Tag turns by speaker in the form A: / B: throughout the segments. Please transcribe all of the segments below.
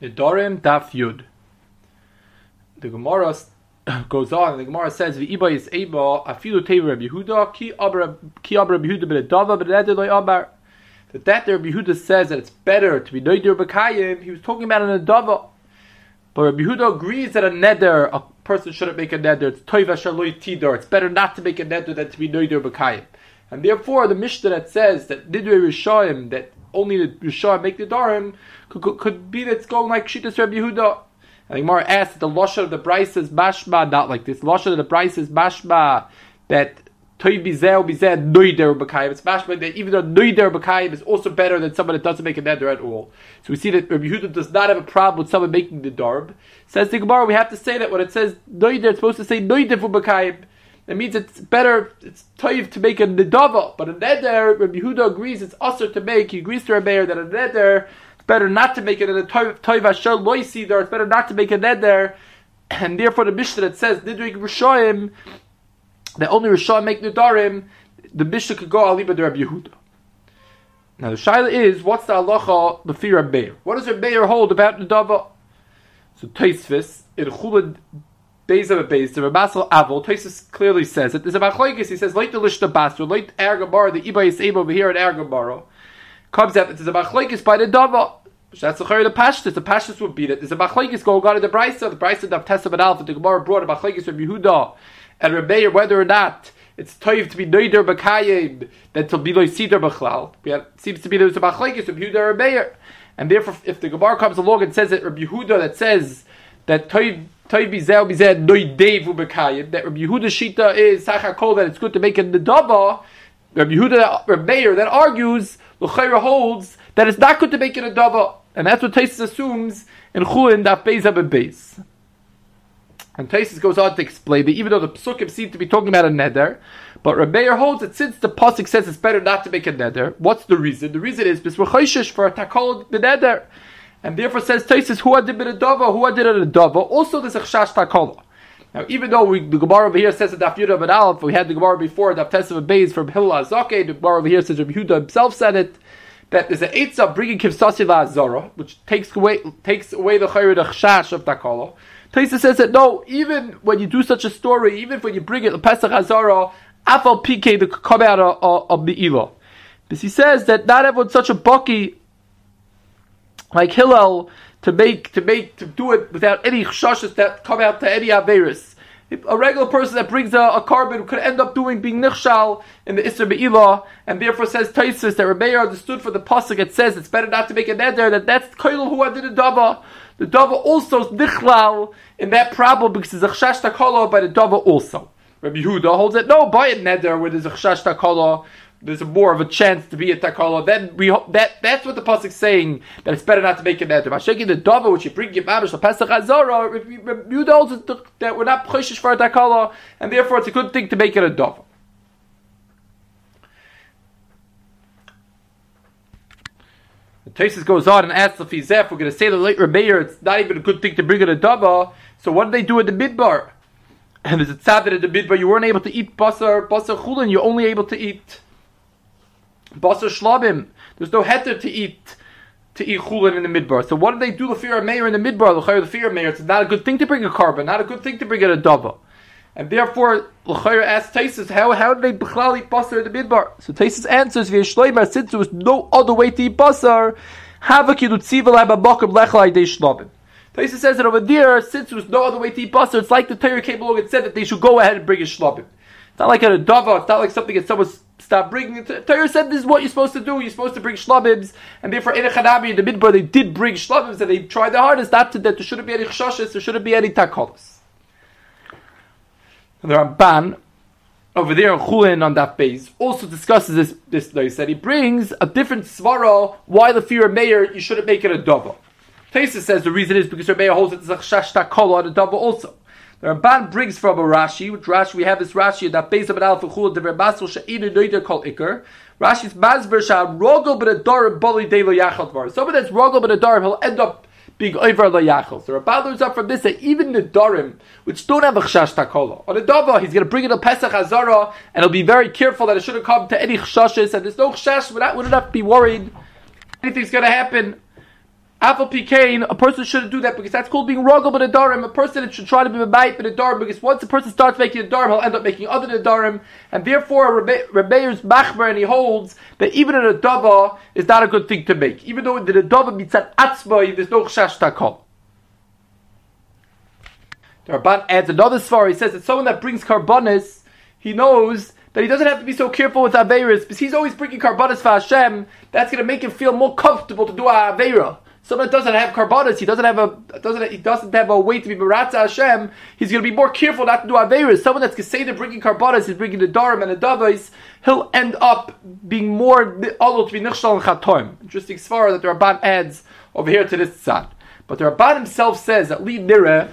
A: Nidorim Daf Yud. The Gemara goes on, and the Gemara says, "V'iba is eba afilu teva Rabbi Yehuda ki abra ki abra Rabbi Yehuda b'ledava loy abar." That that Rabbi Yehuda says that it's better to be noidir b'kayim. He was talking about an adava, but Rabbi Yehuda agrees that a neder a person shouldn't make a neder. It's toiva shaloi tidor. It's better not to make a neder than to be noidir b'kayim. And therefore, the Mishnah that says that nidre rishayim that only the Rishah make the Darim could, could, could, be that it's going like Shitas Rabbi Yehuda. And the Gemara asks the Lashon of the Bryce is Bashma, not like this. Lashon of the Bryce is Bashma, that Toy Bizeh Bizeh Noider B'kayim. It's Bashma that even though Noider B'kayim is also better than someone that doesn't make a neder at all. So we see that Rabbi Yehuda does not have a problem with someone making the Darb. Says the Gemara, we have to say that when it says Noider, it's supposed to say Noider for B'kayim. That means it's better, it's toiv to make a nedava, but a neder, Rabbi Yehuda agrees it's usher to make. He agrees to Rabbi that a neder, it's better not to make it. And a toiv loy sidor, it's better not to make a neder. And therefore, the Mishnah that says nidrik rishoyim, that only rishoyim make nedarim, the Mishnah could go aliba to Rabbi Yehuda. Now the shaila is, what's the halacha of Beir? What does Yehuda hold about nedava? So Taisvis in Chulad Beis of a Beis, the Rabasal Avol, Toisus clearly says it. There's a Machlaikis, he says, Leit the Lishta Basra, Leit Ergamara, the Iba is able over here at Ergamara, comes out that there's a Machlaikis by the Dava. That's the Chayr the Pashtus. The Pashtus would be that there's a Machlaikis go on to the Brisa, the Brisa of Testament Alpha, the Gemara brought a Machlaikis from Yehuda and Rebbeir, whether or not it's toiv to be noider b'kayim than to be loisider b'chlal. It seems to be there's a machlekes of Yehuda Rebbeir, and therefore if the Gemara comes along and says that Rabbi Yehuda that says that toiv Toiv bizel bizeh noi devu bekayim. That Rabbi Yehuda shita is sachakol that it's good to make a nedava. Rabbi Yehuda, Rabbi Meir, that argues l'chayra holds that it's not good to make it a dava, and that's what Taisus assumes in Chulin that Beis Beis. And Taisus goes on to explain that even though the psukim seem to be talking about a neder, but Rabbeir holds that since the pasuk says it's better not to make a neder, what's the reason? The reason is because we're for a takol the neder. And therefore says Taisus, who did a dava, who did a dava. Also there's a chashash takola. Now, even though we, the Gemara over here says that Daf Yudah ben Aleph, we had the Gemara before, Daf Tesav Beis from Hillel Azake, the Gemara over here says Rabbi Yehuda himself said it, that there's an Eitzah bringing Kivsasi Azara, which takes away, takes away the Chayr the Chash of Takala. Taisa says that no, even when you do such a story, even when you bring it, Pesach Azara, Afal PK, the come of, of the Ilo. Because he says that not everyone's such a bucky like Hillel to make to make to do it without any chshashes that come out to any averis. A regular person that brings a, a carbon could end up doing being nichshal in the Isra Be'ilah, and therefore says Taisus that Rebbeir understood for the pasuk. It says it's better not to make a neder. That that's koil who did a dava. The dava also is nichlal in that problem because there's a chshash takala by the dava also. Rabbi Yehuda holds that no, by a neder where there's a chshash takala there's more of a chance to be a takala. Then we that that's what the pasuk saying that it's better not to make neder. By shaking the dava which you bring your mamish pesach azara, you know that we're not pushish for a takala, and therefore it's a good thing to make it a dava. The Tesis goes on and asks if he's if we're going to say the late Rebbeir, it's not even a good thing to bring it a dava. So what do they do at the midbar? And there's a tzad that at the midbar you weren't able to eat basar basar chulin, you're only able to eat Basar shlabim. There's no heter to eat to eat chulin in the midbar. So what do they do the fear of mayor in the midbar? The fear of mayor. It's not a good thing to bring a carbon. Not a good thing to bring a dava. And therefore, L'chayr asks Taisus, how, how did they b'chlal eat basar in the midbar? So Taisus answers, via shloimer, since there was no other way to eat basar, havak yidu tzivel ha'babakim lechlai de shlobim. Taisus says that over there, since there was no other way to eat basar, it's like the Torah came along and said that they should go ahead and bring a shlobim. It's not like a dava, it's not like something that someone's stop bringing it. Torah said this is what you're supposed to do. You're supposed to bring shlabibs, and therefore in chanabi in the midbar they did bring shlabibs, and they tried their hardest not to that there shouldn't be any chshashes, there shouldn't be any takolos. The Ramban over there in Chulin on that base also discusses this this place that he brings a different svara why the fear of mayor you shouldn't make it a double. Tesa says the reason is because mayor holds it as a chash takola on a double also. The Ramban brings from a Rashi, which Rashi we have this Rashi that base of an alpha chul the Verbasul she'inu noider kol ikar. Rashi's mazber sha rogel but a dar boli de lo yachal var. Someone that's rogel but a dar he'll end up being over lo yachal. So Ramban learns up from this that even the darim which don't have a chashash takola on a dava he's going to bring it a Pesach Hazara and he'll be very careful that it shouldn't come to any chashashes and there's no chashash. We wouldn't have to be worried anything's going to happen Apple Picane, a person shouldn't do that because that's called being ruggle but a darim. A person should try to be a bite but a darim because once a person starts making a darim, he'll end up making other darim, and therefore Rebbeir's machmer and he holds that even a dava is not a good thing to make, even though the dava mitzat atzma, there's no chash takol. The Ramban adds another svar. He says that someone that brings karbonis, he knows that he doesn't have to be so careful with Averis, because he's always bringing karbonis for Hashem, that's going to make him feel more comfortable to do a Avera. Someone that doesn't have karbonis, he doesn't have a doesn't he doesn't have a way to be Maratza Hashem, he's going to be more careful not to do Averis. Someone that's Geseder bringing karbonis, is bringing the Darim and the Davais, he'll end up being more able to be Nichshal and Chatoim. Interesting svara that the Ramban adds over here to this side. But the Ramban himself says that Li Nira,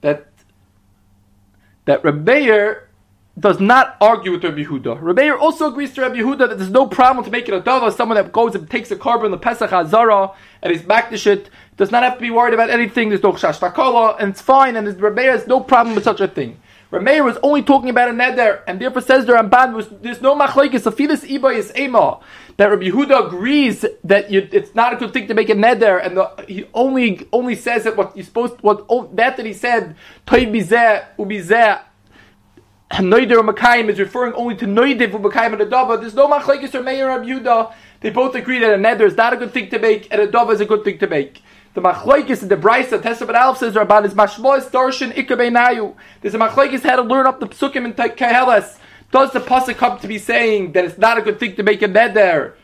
A: that that Rabbeir does not argue with Rabbi Yehuda. Rabbi also agrees to Rabbi Yehuda that there's no problem to make it a dava. Someone that goes and takes a carbon, the Pesach Hazara, and is back to shit, does not have to be worried about anything. There's no chash and it's fine, and Rabbi has no problem with such a thing. Rameir was only talking about a neder, and therefore says the Ramban, there's no machlekes, afilis iba is ema. That Rabbi Yehuda agrees that you, it's not a good thing to make a neder, and the, he only only says that what you're supposed, what that that he said, toy bizeh ubizeh Noider Makayim is referring only to Noidiv Makayim and Adava. There's no Machlekes or Meir Rab Yudah. They both agree that a neder is not a good thing to make and a dava is a good thing to make. The machlekes in the Brisa Testament Alf says Rabban is mashmois darshan ikabeinayu. There's a machlekes how to learn up the psukim in Keheles. Does the pasuk come to be saying that it's not a good thing to make a neder?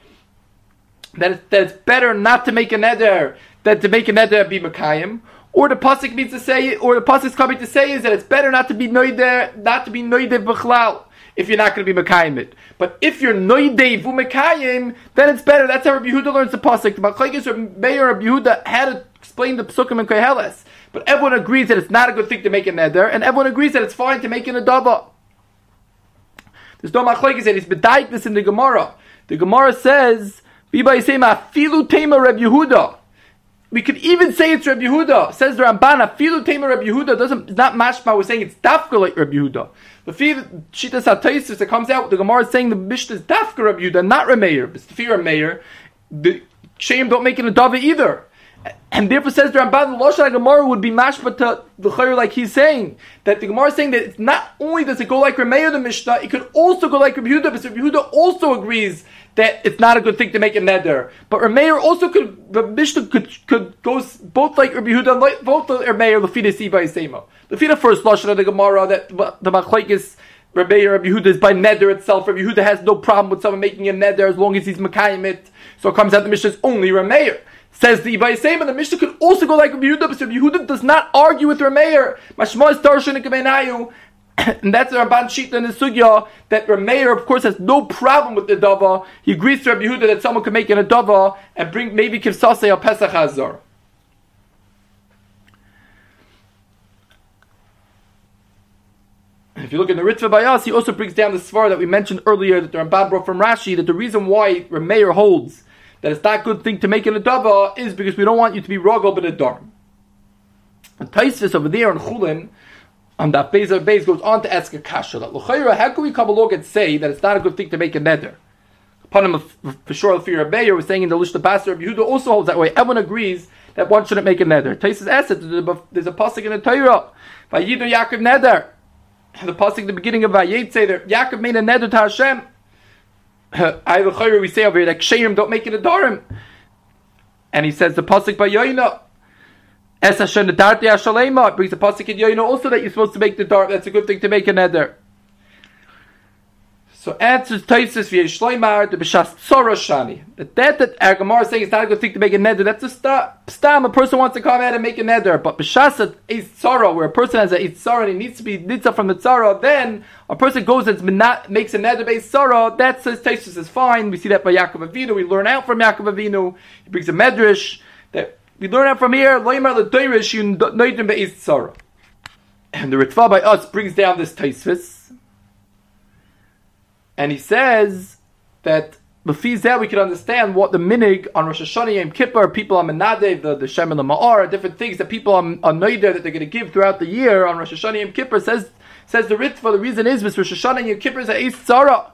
A: That it's, better not to make a neder than to make a neder be makayim? Or the pasuk means to say, or the pasuk is coming to say is that it's better not to be noider, not to be noider b'chlal if you're not going to be mekayim it. But if you're noider v'mekayim, then it's better. That's how Rabbi Yehuda learns the pasuk. The machlekes Mayor Rabbi Yehuda had to explain the psukim in Koheles. But everyone agrees that it's not a good thing to make a neder, and everyone agrees that it's fine to make an adava. There's no machlekes that he's bedaik this in the Gemara. The Gemara says, "Biba yisema filu tema Rabbi Yehuda." We could even say it's Rabbi Yehuda. Says the Ramban, Filu Tamer Rabbi Yehuda doesn't, it's not mashma, we're saying it's dafka like Rabbi Yehuda. The Shita Sataisis that comes out, the Gemara is saying the Mishnah is dafka Rabbi Yehuda, not Rameir. It's the fear of Meir. The shame don't make it a dava either. And therefore says the Ramban, the Lashon Gemara would be mashma to the Chayr like he's saying. That the Gemara is saying that it's not only does it go like Rameir the Mishnah, it could also go like Rabbi Yehuda, because Rabbi Yehuda also agrees that it's not a good thing to make a neder. But Rameir also could, the Mishnah could, could goes both like Rabbi Yehuda, like, both Rameir, Lefida Siva Isema. Lefida first Lashon of the Gemara that the Machlaikis, Rabbi Rabbi Yehuda is by neder itself. Rabbi Yehuda has no problem with someone making a neder as long as he's Makayim it. So it comes out the Mishnah is only Rameir. Says the Ibay Sema, the Mishnah could also go like Rabbi Yehuda, but Rabbi Yehuda does not argue with Rameir. Mashma is Darshan and that's the Ramban Shita in the Sugya that Rameir, of course, has no problem with the Dava. He agrees to Rabbi Yehuda that someone can make an Adava and bring maybe Kivsase al Pesach Hazar. If you look in the Ritva Bayas, he also brings down the svar that we mentioned earlier that the Ramban brought from Rashi that the reason why Rameir holds that it's not a good thing to make an Adava is because we don't want you to be Rogel but a Darm. And Taisvis over there in Chulin on that base of base goes on to ask a kasha that l'chayra, how can we come along and say that it's not a good thing to make a neder? Upon him, for sure, fear of Bayer was saying in the Lishta Pastor of Yehuda also holds that way. Everyone agrees that one shouldn't make a neder. Taisus asset there's a pasuk in the Torah by Yidu Yaakov neder. The pasuk in the beginning of Vayeitzei that Yaakov made a neder to Hashem. I l'chayra we say over here that Ksheim don't make it a darim. And he says the pasuk by Yoina Es Hashem Nedarti Hashalema brings a pasuk in Yoina also that you're supposed to make the dart. That's a good thing to make a neder. So answers Taisus via Shleimar the B'shas Shani. That that that Agamar is saying it's not a good thing to make a neder. That's a stop. Stam. A person wants to come out and make a neder, but B'shas is tzara where a person has a tzara and he needs to be nitza from the tzara. Then a person goes and makes a neder based tzara. That says Taisus is fine. We see that by Yaakov Avinu. We learn out from Yaakov Avinu. He brings a medrash that we learn out from here, And the Ritva by us brings down this Taisvis, and he says that Lefi that we can understand what the minig on Rosh Hashanah Yom Kippur, people on Menadev, the, the Shem and the Ma'ar, different things that people on, on Noider that they're going to give throughout the year on Rosh Hashanah Yom Kippur says says the Ritva. The reason is because Rosh Hashanah Yom Kippur is a Tzara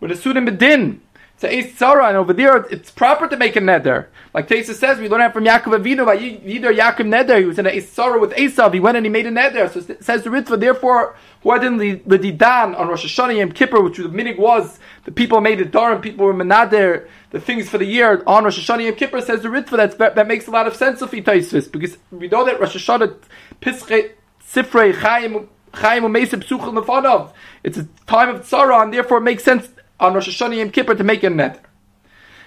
A: with a Sudim Bedin. It's a Tzara, and over there it's proper to make a neder. Like Tesa says, we learn that from Yaakov Avinu by Yidor Yaakov Neder. He was in a Tzara with Esav. He went and he made a neder. So it says the Ritva, therefore, why didn't the, the Didan on Rosh Hashanah Yom Kippur, which the minig was, the people made the Dar people were menader, the things for the year on Rosh Hashanah Yom Kippur, says the Ritva, that's, that makes a lot of sense of Itaisvis, because we know that Rosh Hashanah, Pische, Sifrei, Chaim, Chaim. It's a time of Tzara, and therefore it makes sense on Rosh Hashanah Yom Kippur to make a net.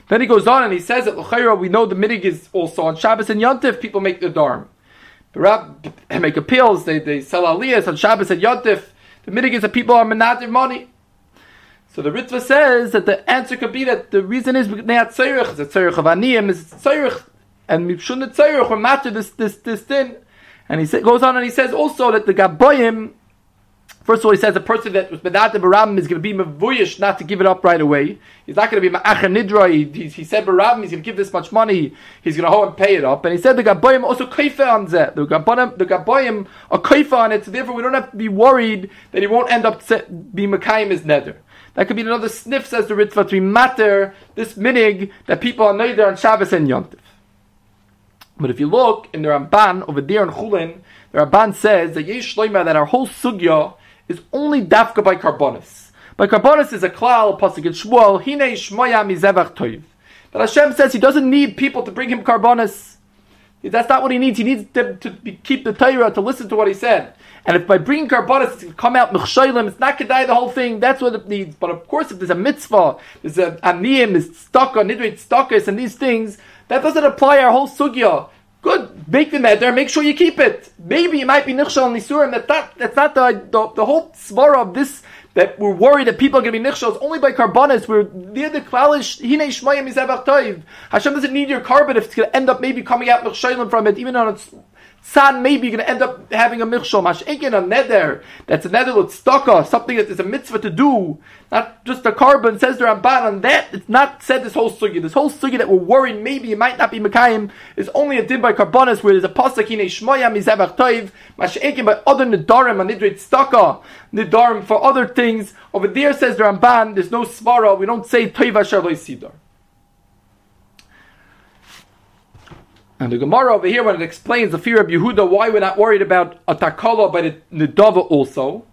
A: Then he goes on and he says that L'chayra, we know the minig is also on Shabbos and Yontif, people make the Dharm. The Rab make appeals, they, they sell aliyahs on Shabbos and Yontif. The minig is that people are menadir money. So the Ritva says that the answer could be that the reason is tzayruch, it's a tzayruch of aniyim, is tzayruch, and mipshun tzayruch, or matter this, this, this thing. And he goes on and he says also that the Gaboyim, First of all, he says a person that was Bedat Barabim is going to be Mavuyish not to give it up right away. He's not going to be Ma'acha Nidra. He, he, said Barabim, he's going to give this much money. He's going to hold and pay it up. And he said the Gaboyim also kaifa on that. The Gaboyim, the Gaboyim are kaifa on it. So therefore, we don't have to be worried that he won't end up be Makayim his nether. That could be another sniff, says the Ritva, to matter this minig that people are neder on Shabbos and Yontif. But if you look in the Ramban over there in Chulin, the Ramban says that Yesh Shloima, that our whole sugya is only dafka by karbonis. By karbonis is a klal pasuk in Shmuel. Hine shmoya mizevach toiv. But Hashem says He doesn't need people to bring Him karbonis. That's not what He needs. He needs to, to be, keep the Torah to listen to what He said. And if by bringing karbonis it's going to come out mechshaylim, it's not kedai the whole thing. That's what it needs. But of course, if there's a mitzvah, there's a aniyim, stuck on nidrit stockus, and these things, that doesn't apply our whole sugya. Good, make the neder, make sure you keep it. Maybe it might be nichshal nisurim. That that that's not the the, the whole svara of this. That we're worried that people are going to be nichshals only by carbonis. We're near the klalish hine shmayim Hashem doesn't need your carbon if it's going to end up maybe coming out nichshalim from it, even on its San, maybe you're going to end up having a michshol. Mash'ekin, a neder. That's a neder with staka, something that is a mitzvah to do. Not just a carbon, says the Ramban on that. It's not said this whole sugi. This whole sugi that we're worried maybe it might not be Mekayim is only a din by carbonis where there's a pasuk in a shmoya mizavach toiv. Mash'ekin by other nedarim, a nidrit staka, nedarim for other things. Over there says the Ramban, there's no svara. We don't say toiv asher sidar. And the Gemara over here, when it explains the fear of Yehuda, why we're not worried about a takala, but it nidava also,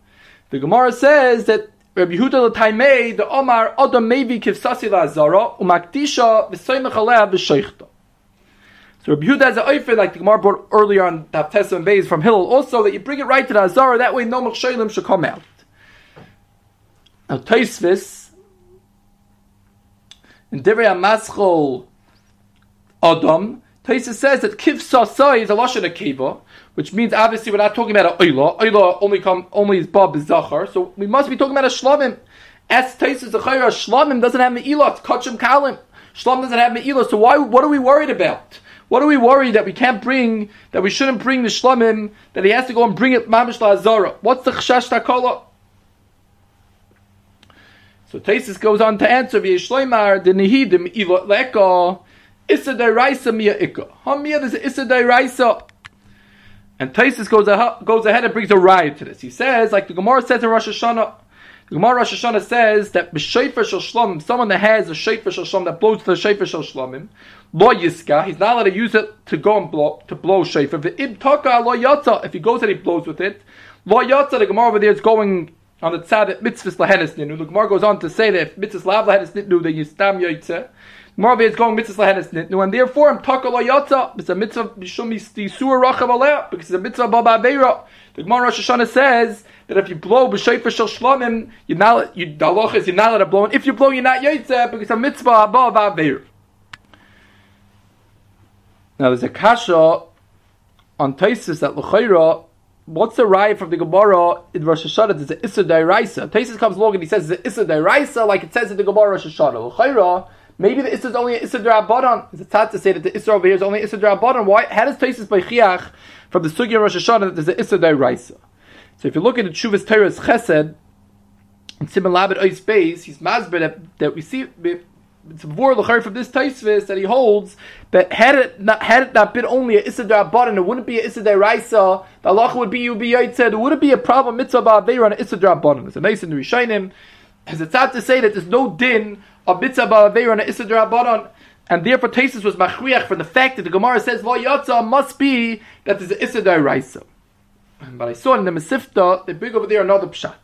A: the Gemara says that Rabbi Yehuda l'taimei, the Omar, Adam mevi kivsasi la'azara, umakdisha v'soymech alea v'sheichta. So Rabbi Yehuda has an oifer, like the Gemara brought earlier on Taftes and Beis from Hillel, also that you bring it right to the Azara, that way no machshalim should come out. Now Taisvis, in Divrei HaMaschol Adam, Taisa says that kiv sasai is a lashon akiva, which means obviously we're not talking about a oila. Oila only come only is bab zachar, so we must be talking about a shlamim. As Taisa zachar shlamim doesn't have me'ilah, kachim kalim. Shlam doesn't have me'ilah, so why? What are we worried about? What are we worried that we can't bring, that we shouldn't bring the shlamim, that he has to go and bring it mamish la'azara? What's the chashash takala? So Taisus goes on to answer, V'yishloimar, the nehidim, ilo leka, Issa Dairaisa Mia Ikka. Hamia is Issa Dairaisa. And Taisus goes, goes ahead and brings a riot to this. He says, like the Gemara says in Rosh Hashanah, the Gemara Rosh Hashanah says that b'shayfer shel someone that has a shayfer shel that blows to the shayfer shel lo yiska, he's not allowed to use it to go and blow to blow shayfer. V'ib taka lo yatza, if he goes and he blows with it, lo yatza. The Gemara over there is going on the tzad that mitzvahs lahenis ninu. The Gemara goes on to say that if mitzvahs lav lahenis ninu, then you stam Moreover, it's going mitzvah lahenis nitnu, and therefore I'm takala yatza. It's a mitzvah bishum isur rachav aleh because it's a mitzvah baba aveira. The Gemara Rosh Hashanah says that if you blow b'shayfer shel shlamim, you're not you dalach is you're not allowed to blow, and if you blow, you're not yaitza because it's a mitzvah above aveira. Now there's a kasha on Taisus that l'chayra. What's the riot from the Gemara in Rosh Hashanah? It's an Issa Dairaisa. Taisus comes along and he says it's an Issa Dairaisa, like it says in the Gemara Rosh Hashanah. L'chayra, Maybe the Issa is only an Issa Drabbanon. It's hard to say that the Issa over here is only Issa Drabbanon. Why? How does Taisus by Chiach from the Sugya Rosh Hashanah that there's an Issa Dairaisa? So if you look at the Chuvas Teres Chesed, in Simon Labed Ois Beis, he's masber that, that we see it's a vor from this Taisvis that he holds that had it not had it not been only a Issa Drabbanon, it wouldn't be a Issa Dairaisa. The Allah would be you be said it wouldn't be a problem mitzvah ba'aveir on a Issa Drabbanon. It's a nice in the Rishainim. As it's to say that there's no din a mitzvah ba'aveir and a issa derabbanon. And therefore, Tesis was machriach from the fact that the Gemara says Lo must be that there's an issa deraisa. But I saw in the Mesifta they bring over there another pshat.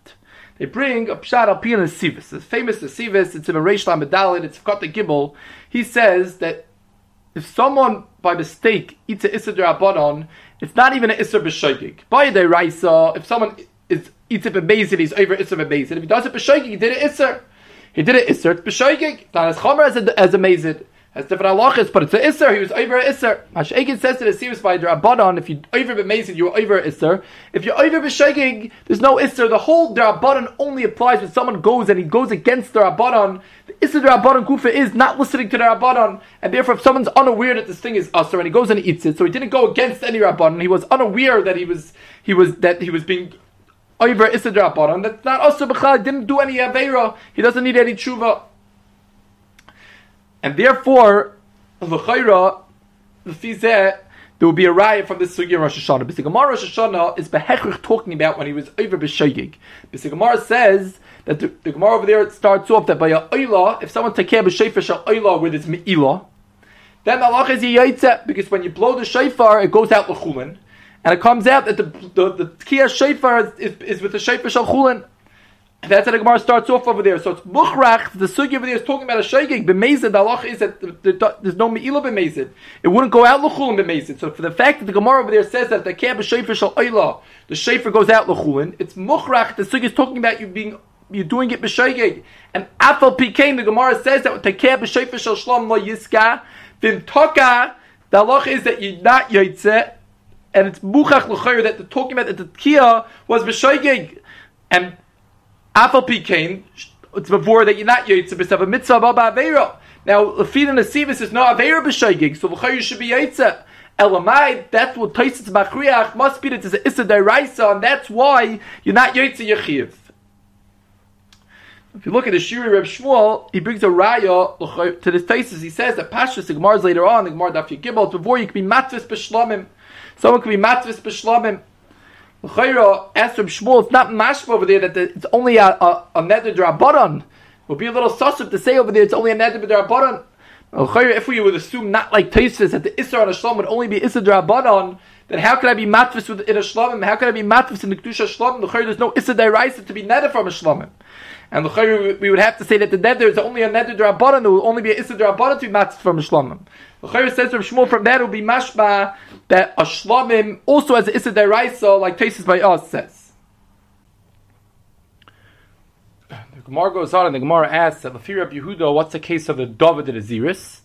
A: They bring a pshat al pian Sivis. The famous Sivis. It's in a Reish Medalid. It's got the Gibel. He says that if someone by mistake eats an issa derabbanon, it's not even an issa b'shoigig. By the raisa, if someone is, eats it b'mezid, he's over issa b'mezid. If he does it b'shoigig, he did it issa. He did it it's b'shoigig. Not as chomer as a, as a mezid has different halachas, but it's an isser. He was over an isser. Hashegin says to the serious by Rabbanon, if you over b'mezid, you're over an isser. If you're over b'shegig, there's no isser. The whole Rabbanon only applies when someone goes and he goes against the Rabbanon. The isser Rabbanon kufa is not listening to the Rabbanon, and therefore if someone's unaware that this thing is usser and he goes and he eats it, so he didn't go against any Rabbanon, he was unaware that he was he was that he was being over isser Rabbanon. That's not also b'chal. Didn't do any avera. He doesn't need any tshuva. And therefore, l'chayra, the fizeh, there will be a riot from this sugya Rosh Hashanah. The Gemara Rosh Hashanah is behechrich talking about when he was over b'shayig. The Gemara says that the, the Gemara over there starts off that by a oila, if someone take care of a shayfer shal oila with his me'ilah, then Allah is yaitze, because when you blow the shayfar, it goes out l'chulin, and it comes out that the the, the kiyah shayfar is, is, is with the shayfar shal chulin. That's how the Gemara starts off over there. So it's muchrach. The sugi over there is talking about a shaygig. B'mezid, the halacha is that the, the, there's no me'ilah b'mezid. It wouldn't go out l'chulin b'mezid. So for the fact that the Gemara over there says that the is shayfer shal oila, the shayfer goes out l'chulin, it's muchrach. The sugi is talking about you being you're doing it b'shaygig. And afal pikein, the Gemara says that is shayfer shal shlom lo yiska. Then toka, the halacha is that you're not yaitze, and it's muchach l'chayr that they're talking about that the kia was b'shaygig. And Afal Pikain, it's before that you're not Yaitse b'stav a mitzvah baba aveira. Now, Lefina Nasivis is not aveira b'shaygig, so you should be Yaitse. Elamai, that's what Taisis Machriach must be that there's an Issa and that's why you're not Yaitse Yechiv. If you look at the Shiri Reb Shmuel, he brings a raya to this Taisis. He says that Pashas the Gemara's later on, the Gemara Daf Yigibel, before you can be matvis b'shlamim. Someone could be matvis b'shlamim. L'chayra, as from Shmuel, it's not mashma over there that the, it's only a, a, a neder drabaran. Would be a little sussup to say over there it's only a neder drabaran. L'chayra, if we would assume not like Taisus that the Isra on a Shlom would only be Isra drabaran, then how could I be matvis with in a Shlomim? How could I be matvis in the Kedusha Shlomim? L'chayra, there's no Isra deraisa to be neder from a Shlomim. And the we would have to say that the neder is only a neder drabaran. There will only be a Isra drabaran to be matvis from a Shlomim. The Chayr says from Shmuel from that will be mashma that a shlamim also has issa deraisa like Tesis by us says. The Gemara goes on and the Gemara asks that Rabbi Yehuda, what's the case of the David and Aziris?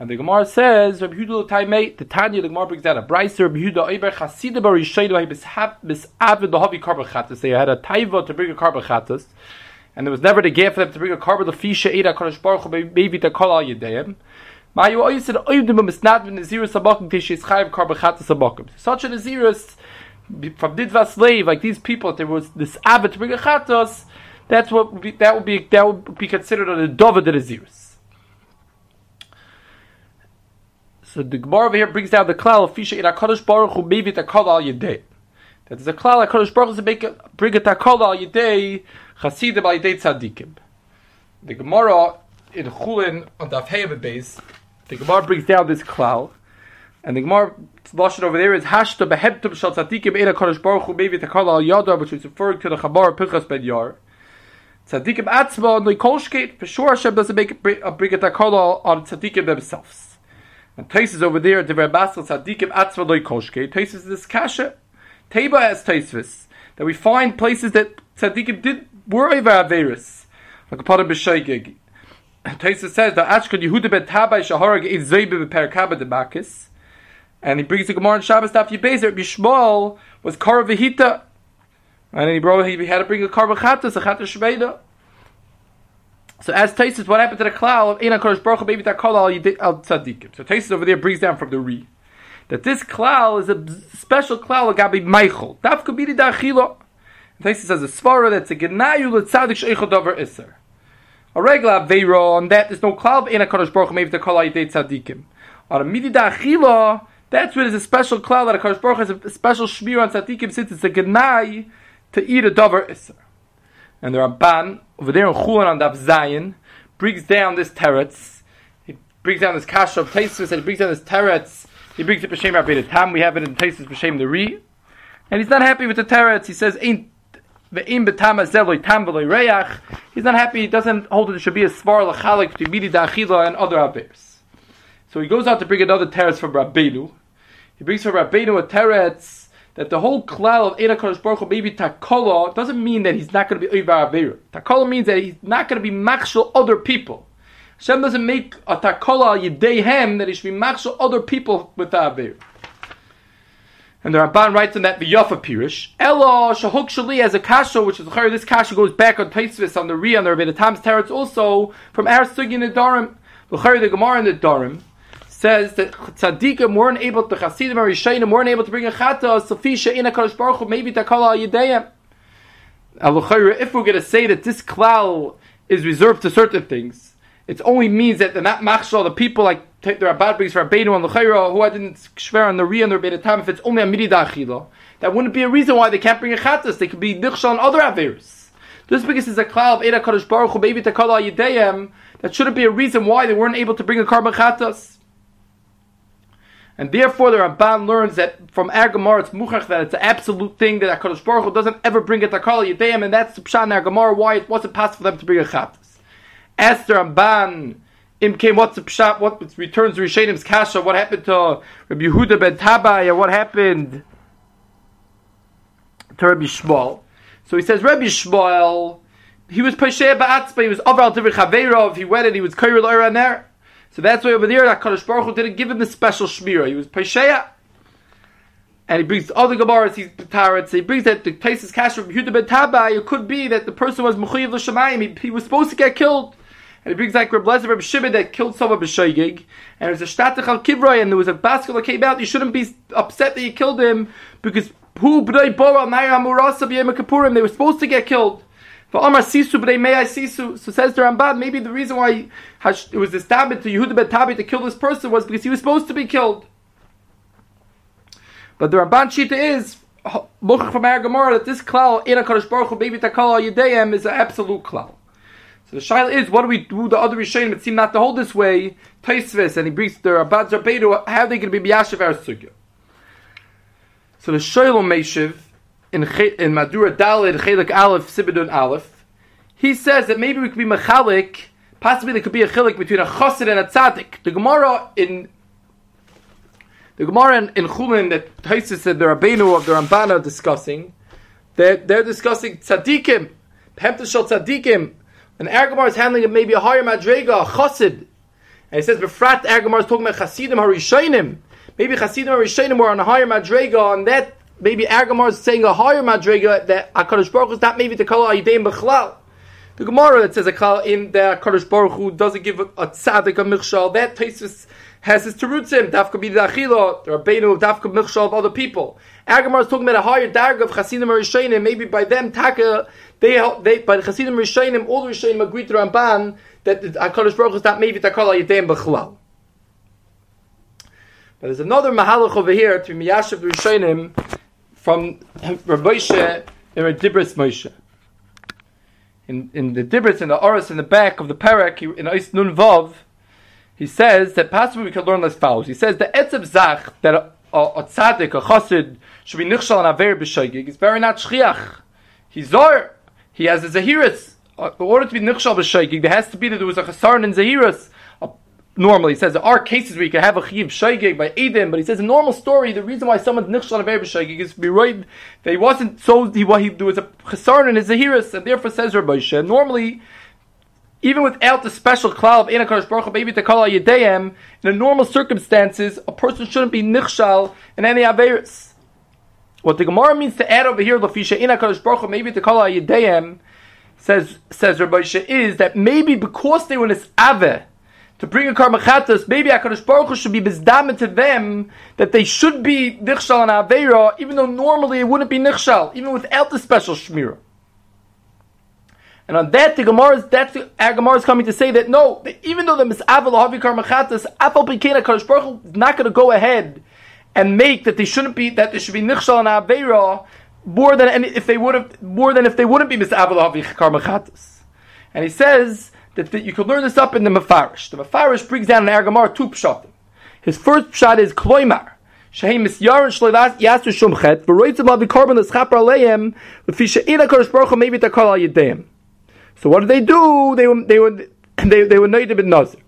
A: And the Gemara says, Rabbi Yehuda Taimei, the Tanya, the Gemara brings out a Bryce, Rabbi Yehuda, Eiber Chasida Bar he misavid the Havi Karbachatas. They had a taiva to bring a Karbachatas, and there was never the gift for them to bring a Karba, the Fisha Eida Kodesh Baruch Hu, maybe to call all Yedeyim. Such an Nazirus from Didva slave, like these people, there was this abbot to bring a chatos, that's what would be, that would be that would be considered a dova de Nazirus. So the Gemara over here brings down the klal of fisha in a Hakadosh Baruch Hu maybe the kol al yedei. That is a klal Hakadosh Baruch Hu to make bring a takol al yedei chasidim al yedei tzadikim. The Gemara in Chulin on the Afheiv base the Gemara brings down this klal, and the Gemara lashon over there is hashta behebtum shal tzadikim ela kodesh baruch hu maybe takal al yada, which is referring to the chabar pinchas ben yar. Tzadikim atzma on kolshkeit, for sure Hashem doesn't make it bring a takal on tzadikim themselves. And Taisus over there, the Basel tzadikim atzma loy kolshkeit. Taisus is this kasha. Teba has Taisus that we find places that tzadikim did were over averis, like a part of b'shaygig. Taisa says that Ashkan Yehuda ben Tabai Shaharag is Zeibe bePerakaba de Bakis, and he brings the Gemara in Shabbos Daf Yebezer. Bishmol was Kar Vehita, and he brought he had to bring a Kar Vachatas a Chata Shveda. So as Taisus, what happened to the cloud of Kodesh Baruch Maybe that al al tzaddikim. So Taisus over there brings down from the Re that this cloud is a special cloud of Gabi Michael. Daf Kabidi Dachilo. Taisus says a svara that's a genayu letzadik sheichol davar iser a regular Aveira, on that there's no cloud in a Kadosh Baruch maybe the Kol Ayidei Tzadikim. On a Midida Achila, that's where there's a special cloud that a Kadosh Baruch has a special Shmir on Tzadikim since it's a Genai to eat a Dover Isser. And there are Ban, over there in Chulan on Dav Zayin, brings down this teretz. He brings down this kasha of Taisus, and he brings down this teretz. He brings it b'shem Rabbi Tam. We have it in Taisus b'shem the Ri, and he's not happy with the teretz. He says, "Ain't He's not happy. He doesn't hold that there should be a svar lachalik between midi da'achila and other avers. So he goes out to bring another teretz from Rabbeinu. He brings from Rabbeinu a teretz that the whole klal of Eda Kodesh Baruch maybe Takola, doesn't mean that he's not going to be Oivar Avera. Takola means that he's not going to be machshel other people. Hashem doesn't make a Takola Yideihem that he should be machshel other people with the. And the Ramban writes in that the Yafa Pirish, Elo Shahok Shali as a kasha, which is the this kasha goes back on Taisvis on the Ri on the Rebbe Tam's Teretz also from Ar Sugi in the Darim, the Gemara in the Darim says that tzaddikim weren't able to chasidim or rishayim weren't able to bring a chata sufisha in a kadosh baruch hu maybe takala yidayim. If we're going to say that this klal is reserved to certain things, it only means that they're not the people like the Rabbad brings for Rabbeinu and L'chayra who I didn't shver on the Ri and the Rebbe time if it's only a midida achila, that wouldn't be a reason why they can't bring a chatas. They could be nichshal on other averis. Just because it's a klal of Eda Kadosh Baruch Hu, takala yidayim, that shouldn't be a reason why they weren't able to bring a chatas. And therefore, the Ramban learns that from Agamar it's muchach that it's an absolute thing that Hakadosh Baruch Hu doesn't ever bring a takal yedayim, and that's the pshat in Agamar why it wasn't possible for them to bring a chatas. As the Ramban im came what's the pshat what returns to Rishenim's kasha what happened to Rabbi Yehuda ben Tabai what happened to Rabbi Shmuel. So he says Rabbi Shmuel he was Pesheya Ba'atzba, he was Aval Tivir Chaveirov, he went and he was Kairil there. So that's why over there, that Kadosh Baruch Hu didn't give him the special shmira. He was Pesheya. And he brings all the Gemaras, he's Taretz, he brings that the places cash from Yehuda ben Tabai, it could be that the person was Mechuyev L'Shamayim, he, he was supposed to get killed. And he brings like Reb Lezer, Reb Shimon that killed someone b'shoigig, and there's a shtatach al kivroi, and there was a basket that came out. You shouldn't be upset that you killed him because who b'day bora nayra murasa b'yem. They were supposed to get killed. For Omar Sisu, but may I Sisu. So says the Ramban, maybe the reason why it was established to Yehuda ben Tabi to kill this person was because he was supposed to be killed. But the Ramban Shita is Muchach from Gemara that this klal in a Kadosh Baruch Hu maybe takala yidayim is an absolute klal. So the shaila is, what do we do? The other Rishonim it seem not to hold this way. Taisvis and he brings the Rabban Zarbedu. How are they going to be biyashiv our sugya? So the Shoel U'Meshiv in in Madura Dalid Chelik Aleph Sibidun Aleph, he says that maybe we could be mechalik. Possibly there could be a chilik between a chassid and a tzaddik. The Gemara in the Gemara in, in Chulin that Taisus said the Rabbeinu of the Ramban are discussing, they're, they're discussing tzaddikim, Pemtashal tzaddikim, and Ergamar is handling it maybe a higher madrega, a chassid. And he says, Befrat Ergamar is talking about chasidim harishainim. Maybe chasidim harishainim were on a higher madrega, and that maybe Agamar is saying a higher madriga that Hakadosh Baruch is not maybe the kol ayidim b'chlal. The Gemara that says a klal in the Hakadosh Baruch Hu doesn't give a, tzaddik a michshal. That Tosfos has his terutzim. Dafka the Rabbeinu dafka michshal of other people. Agamar is talking about a higher darg of Chasidim Rishayim. Maybe by them taka they they by the Chasidim Rishayim all the Rishayim agree to Ramban that Hakadosh Baruch is not maybe the kol ayidim b'chlal. But there's another mahalach over here to Miyashav Rishayim from Rabbi in a Dibris Moshe. In, in the Dibris, in the Oris, in the back of the Perek, in Eis Nun Vav, he says that possibly we could learn as follows. He says the Etzav Zach, that a, a, a tzaddik, a chassid, should be nichshal and aver b'shoigig, is very not shchiach. He's zor. He has a zahiris. Uh, in order to be nichshal b'shoigig, there has to be that there was a chasaron in zahiris normally. He says there are cases where you can have a chiv shaygig by Edom, but he says a normal story, the reason why someone's nichshal of shaygig is be right that he wasn't so he, well, he there was a chesarn in his zahiris, and therefore says Rabbi Normally, even without the special cloud of Enakadosh Baruch maybe to call Yedayim, in a normal circumstances, a person shouldn't be nichshal in any averis. What the Gemara means to add over here, Lafisha Enakadosh Baruch maybe to call Yedayim, says says Rabbi is that maybe because they were this aveh to bring a karmachatas, maybe HaKadosh Baruch Hu should be bizdamet to them that they should be nichshal and aveira, even though normally it wouldn't be nichshal, even without the special shmira. And on that, the Gemara is, that's our Gemara is coming to say that no, that even though the misavel havi karmachatas, apal pikein HaKadosh Baruch Hu is not going to go ahead and make that they shouldn't be, that they should be nichshal and aveira, more than any, if they would have, more than if they wouldn't be misavel havi karmachatas. And he says, that, that you could learn this up in the Mefarish. The Mefarish brings down in Argamar two pshatim. His first pshat is Kloimar. Shehem misyaron shloilas yasu shumchet, v'roitzim lavi korban l'schapar aleim, l'fi she'ina kodesh baruch maybe takal al yedeyim. So what did they do? They were, they were, they, they were native in Nazir.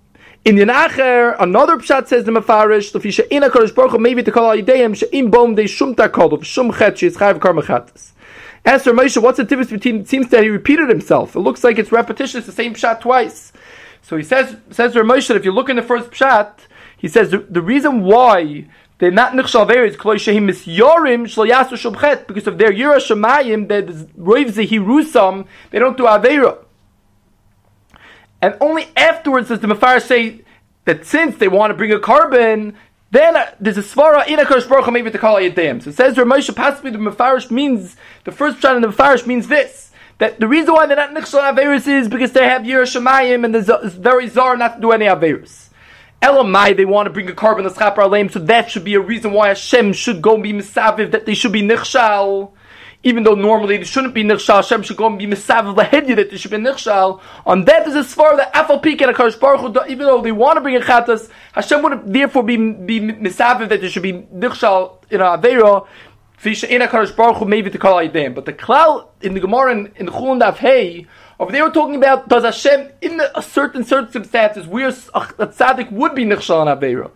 A: In the Nacher, another pshat says the Mefarish, l'fi she'ina kodesh baruch maybe takal al yedeyim, she'im bom de shum takol, of shum chet she'is chayv kar mechatas. As for Moshe, what's the difference between? It seems that he repeated himself. It looks like it's repetition. It's the same pshat twice. So he says, says to Moshe, if you look in the first pshat, he says the, the reason why they're not nichshal averis kloy shehim misyorim shlo yasu shubchet because of their yira shemayim that roiv zehirusam they don't do avera. And only afterwards does the Mefar say that since they want to bring a carbon, then uh, there's a svara in a Kodesh Baruch maybe to call it Yadayim. So it says Ramosha possibly the Mefarish means the first shot in the Mefarish means this that the reason why they're not nichshal averis is because they have yira shemayim and there's very zar not to do any averis. Elamai, they want to bring a korban the schapar aleim, so that should be a reason why Hashem should go and be misaviv, that they should be nichshal. Even though normally they shouldn't be nichshal, Hashem should go and be misaviv lahedya that they should be nichshal. On that is a svar that afal peak and a Kadosh Baruch Hu, even though they want to bring a chatas, Hashem would therefore be be misaviv that they should be nichshal in avera. In a Kadosh Baruch Hu, maybe to call them. But the klal in the Gemara in, in the Chulun Hey over there, we're talking about does Hashem, in certain circumstances, where a tzaddik would be nichshal on Aveira.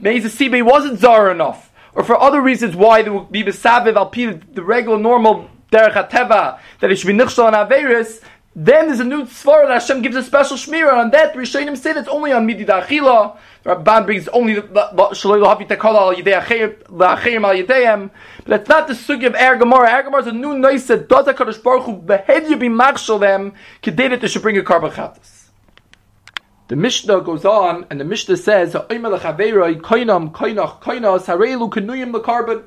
A: Maybe the wasn't zar enough, or for other reasons why there would be besaviv al the regular normal derech hateva that it should be nichshal on Aveiris. Then there's a new svara that Hashem gives a special shmira on that. Rishonim say it's only on midi da'achila. Rabban brings only shaloi lahavi tekala al yidei achayim al yideihem. It's not the sugi of Er Gemara. Er Gemara is a new nice that does HaKadosh Baruch Hu be machshel them kedei that they should bring a korban chatas. The Mishnah goes on, and the Mishnah says, "Oimer lechaveiroi koinam koinach koinas harelu kenuyim lekarbon."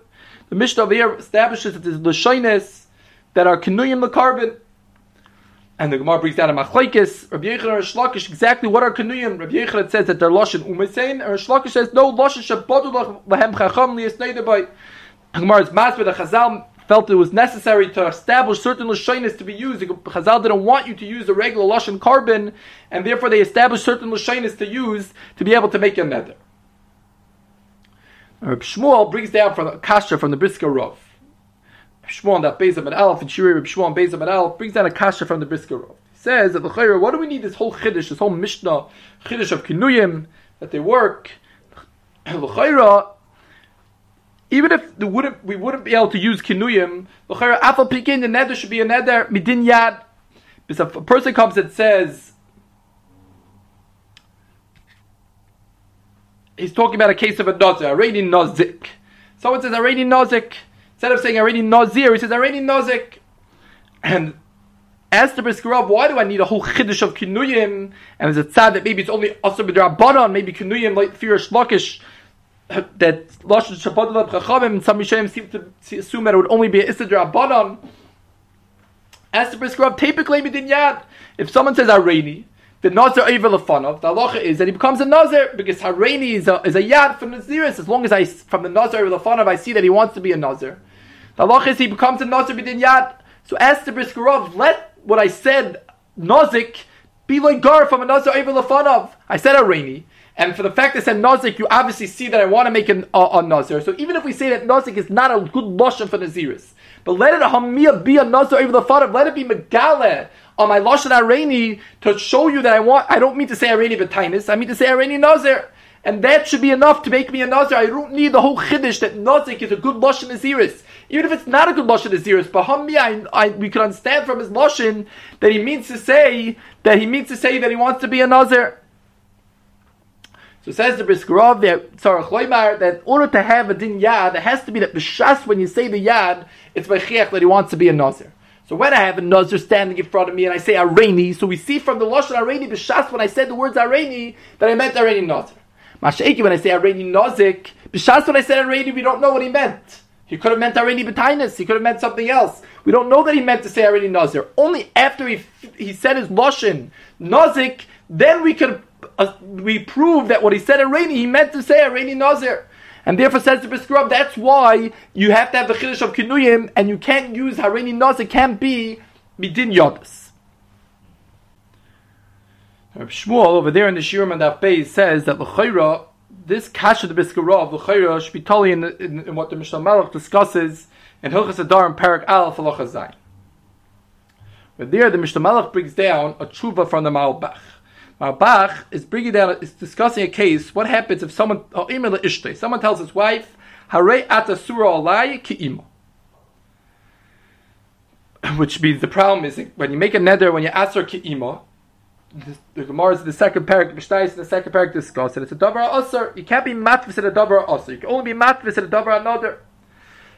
A: The Mishnah here establishes that there's lashonis that are kenuyim lekarbon. And the Gemara brings down a machlekes. Rabbi Yechon or Shlakish exactly what are kanuyim. Rabbi Yechon says that they're lashon umesein, or Shlakish says no lashon shabodu lahem chacham liyasneider by. Gemara's masber the Chazal felt it was necessary to establish certain lashonis to be used. Chazal didn't want you to use the regular lashon carbon, and therefore they established certain lashonis to use to be able to make a nether. Uh, Rabbi Shmuel brings down from the kasha from the Brisker Rov. Shmuel that Bezim and Aleph and Shiri Reb Shmuel Bezim and Aleph brings down a kasha from the Brisker Rov. He says that the what do we need this whole chiddush, this whole Mishnah chiddush of kinuyim that they work? The even if the wouldn't, we wouldn't be able to use kinuyim, the nether should be a nether midin yad. If a person comes and says he's talking about a case of a nazir, a reigning nazik. Someone says a reigning nazik. Instead of saying already Nazir, he says already Nazik. And as the Brisker why do I need a whole chiddush of kinuyim? And is it sad that maybe it's only also b'drabanan, maybe kinuyim like fear shlokish that lashon shabbat chachamim and some Yishayim seem to assume that it would only be a isidra banan. As the Brisker Rav, typically midin yad. If someone says Areni, the Nazir over Lefanov, the halacha is that he becomes a Nazir because Hareni is a, is a yad from the Naziris. As long as I, from the Nazir over Lefanov, I see that he wants to be a Nazir. The halach is he becomes a nazir b'din yad. So as the briskerov, let what I said nazik be like gar from a nazir over lefanav. I said a rainy. And for the fact that I said nazik, you obviously see that I want to make an, a, a nazir. So even if we say that nazik is not a good lashon for naziris, but let it hamia be a nazir over the fanav, let it be megale on my lashon areni to show you that I want. I don't mean to say areni b'tainis. I mean to say areni nazir. And that should be enough to make me a Nazir. I don't need the whole chiddush that Nazik is a good Lashon Naziris. Even if it's not a good Lashon Naziris, Bahami, I, I, we can understand from his Lashon that he means to say, that he means to say that he wants to be a Nazir. So says the Tzarech Loimar that in order to have a din yad, it has to be that b'shas when you say the yad, it's v'chiach that he wants to be a nazir. So when I have a nazir standing in front of me and I say areni, so we see from the lashon areni b'shas when I said the words areni that I meant areni nazir. Masha'iki, when I say Areni Nozik, B'shas when I said Areni, we don't know what he meant. He could have meant Areni B'tainis, he could have meant something else. We don't know that he meant to say Areni Nazir. Only after he, he said his Loshin, Nozik, then we could, uh, we prove that what he said Areni, he meant to say Areni Nazir. And therefore says the Biskrab, that's why you have to have the Chiddush of Kinuyim, and you can't use Hareni Nazir, can't be Midin Yodas. Shmuel over there in the Shirim and base says that l'chayra this kasha the biskarov l'chayra should be totally in, in, in, what the Mishnah Melech discusses in Hilchas Adar and Parak Al Falacha Zayin. But there the Mishnah Melech brings down a tshuva from the Malbach. Malbach is bringing down, is discussing a case. What happens if someone, oh, someone tells his wife, Hare ata surah alai ki Which means the problem is when you make a nether, when you ask her ki ima, the Gemara is the second parak, Mishnah is the second parak discuss it. It's a davar asr. You can't be matvis at a davar asr. You can only be matvis at a davar another.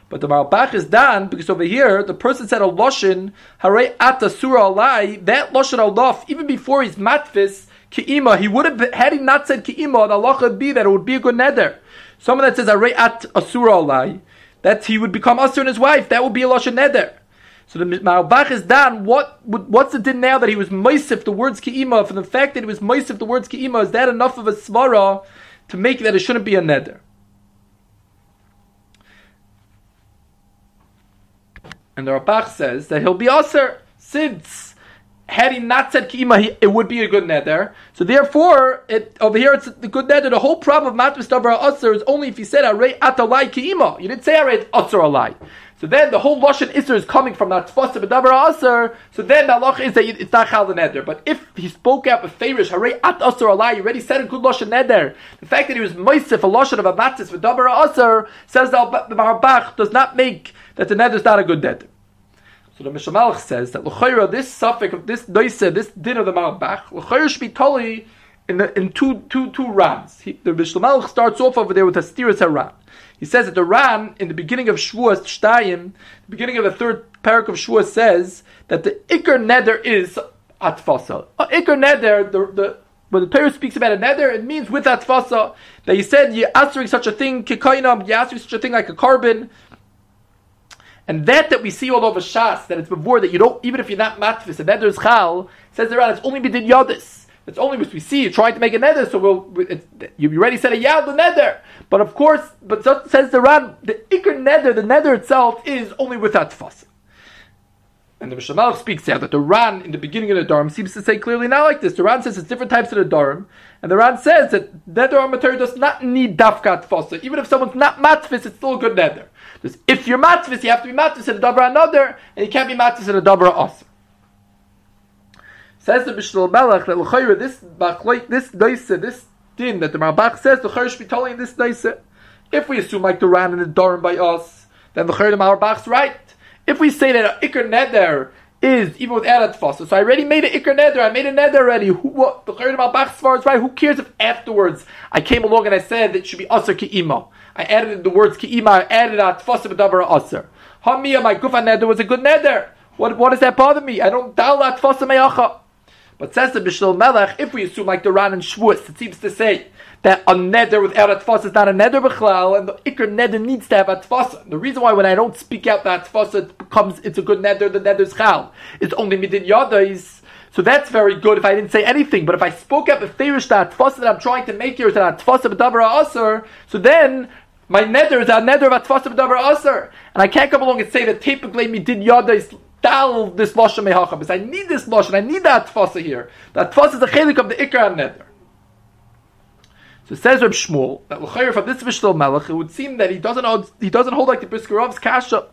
A: But the Malbach is done because over here the person said a loshin hare ata surah alai. That loshin alof even before he's matvis ki'ima, he would have had he not said ki'ima, the Allah would be that it would be a good nether. Someone that says hare at asura alai, that he would become asur and his wife. That would be a loshin nether. So the Malbach is done. What what's the din now that he was moisif the words ki'ima? From the fact that he was moisif the words ki'ima, is that enough of a svara to make that it shouldn't be a neder? And the Rabach says that he'll be aser since had he not said ki'ima, it would be a good neder. So therefore, it, over here it's the good neder. The whole problem of matvis davar aser is only if he said arei atalai ki'ima. You didn't say arei aser alai. So then the whole Lashon Isser is coming from that Tfasa B'davar Aser, so then the Allah is that it's not Chal Neder. But if he spoke out with Farish, Hare At Aser Allah, you already said a good Lashon Neder. The fact that he was Moisif, a Lashon of a Matis B'davar Aser, says that the Marbach does not make that the Neder is not a good Neder. So the Mishamalach says that L'chayra, this suffix of this Doise, this din of the Marbach, L'chayra should be totally in, the, in two, two, two rams. He, the Mishamalach starts off over there with a Stiris Haran. He says that the ram in the beginning of Shavuos Shtayim, the beginning of the third parak of Shavuos says that the Iker Neder is Atfasa. Uh, Iker Neder, the, the when the Torah speaks about a neder, it means with atfasa that he said you're answering such a thing, kikainam, you're answering such a thing like a carbon. And that that we see all over Shas, that it's before that you don't, even if you're not matfis, a neder is chal, says around it's only bidin yadis. It's only what we see you trying to make a nether, so we'll, you already said a yad the nether. But of course, but says the Ran, the ikr nether, the nether itself is only without fuss. And the Mishnah speaks out that the Ran in the beginning of the Dharm seems to say clearly not like this. The Ran says it's different types of the Dharm, and the Ran says that nether material does not need dafkat fossa. Even if someone's not matfis, it's still a good nether. Because if you're matfis, you have to be matfis in a dabra another, and you can't be matfis in a dabra asa. Says the Mishnah Melech that l'chayra this this daisa this din that the Marbach says the should be totally in this daisa. If we assume like the Ran and the Doran by us, then the Chayr Marbach's right. If we say that Iker Neder is even with Eretz Fasa, so I already made an Iker Neder, I made a Neder already. Who, what, the Marbach's far is right. Who cares if afterwards I came along and I said that it should be Aser Ki'ima? I added the words Ki'ima, I added at Fasa B'dabar Aser. Hamiyah, my Gufa Neder was a good Neder. What, what does that bother me? I don't dal at Fasa Me'acha. But says the Bishul Melech, if we assume like the Ran and Shvuas, it seems to say that a neder without a tfasa is not a neder b'chlal, and the ikr neder needs to have a tfasa. The reason why when I don't speak out that tfasa, it becomes it's a good neder. The neder's chal. It's only midin yadais. So that's very good if I didn't say anything. But if I spoke up the farish that tfasa that I'm trying to make here is that tfasa b'davar aser, so then my neder is a neder of tfasa b'davar aser, and I can't come along and say that typically midin yadais dal this lashon mehacham. Because I need this lashon. I need that tfasa here. That tfasa is a chelik of the ikar and neder. So says Reb Shmuel that l'chayr from this Mishnah Melech, it would seem that he doesn't hold, he doesn't hold like the Brisker Rav's kasha.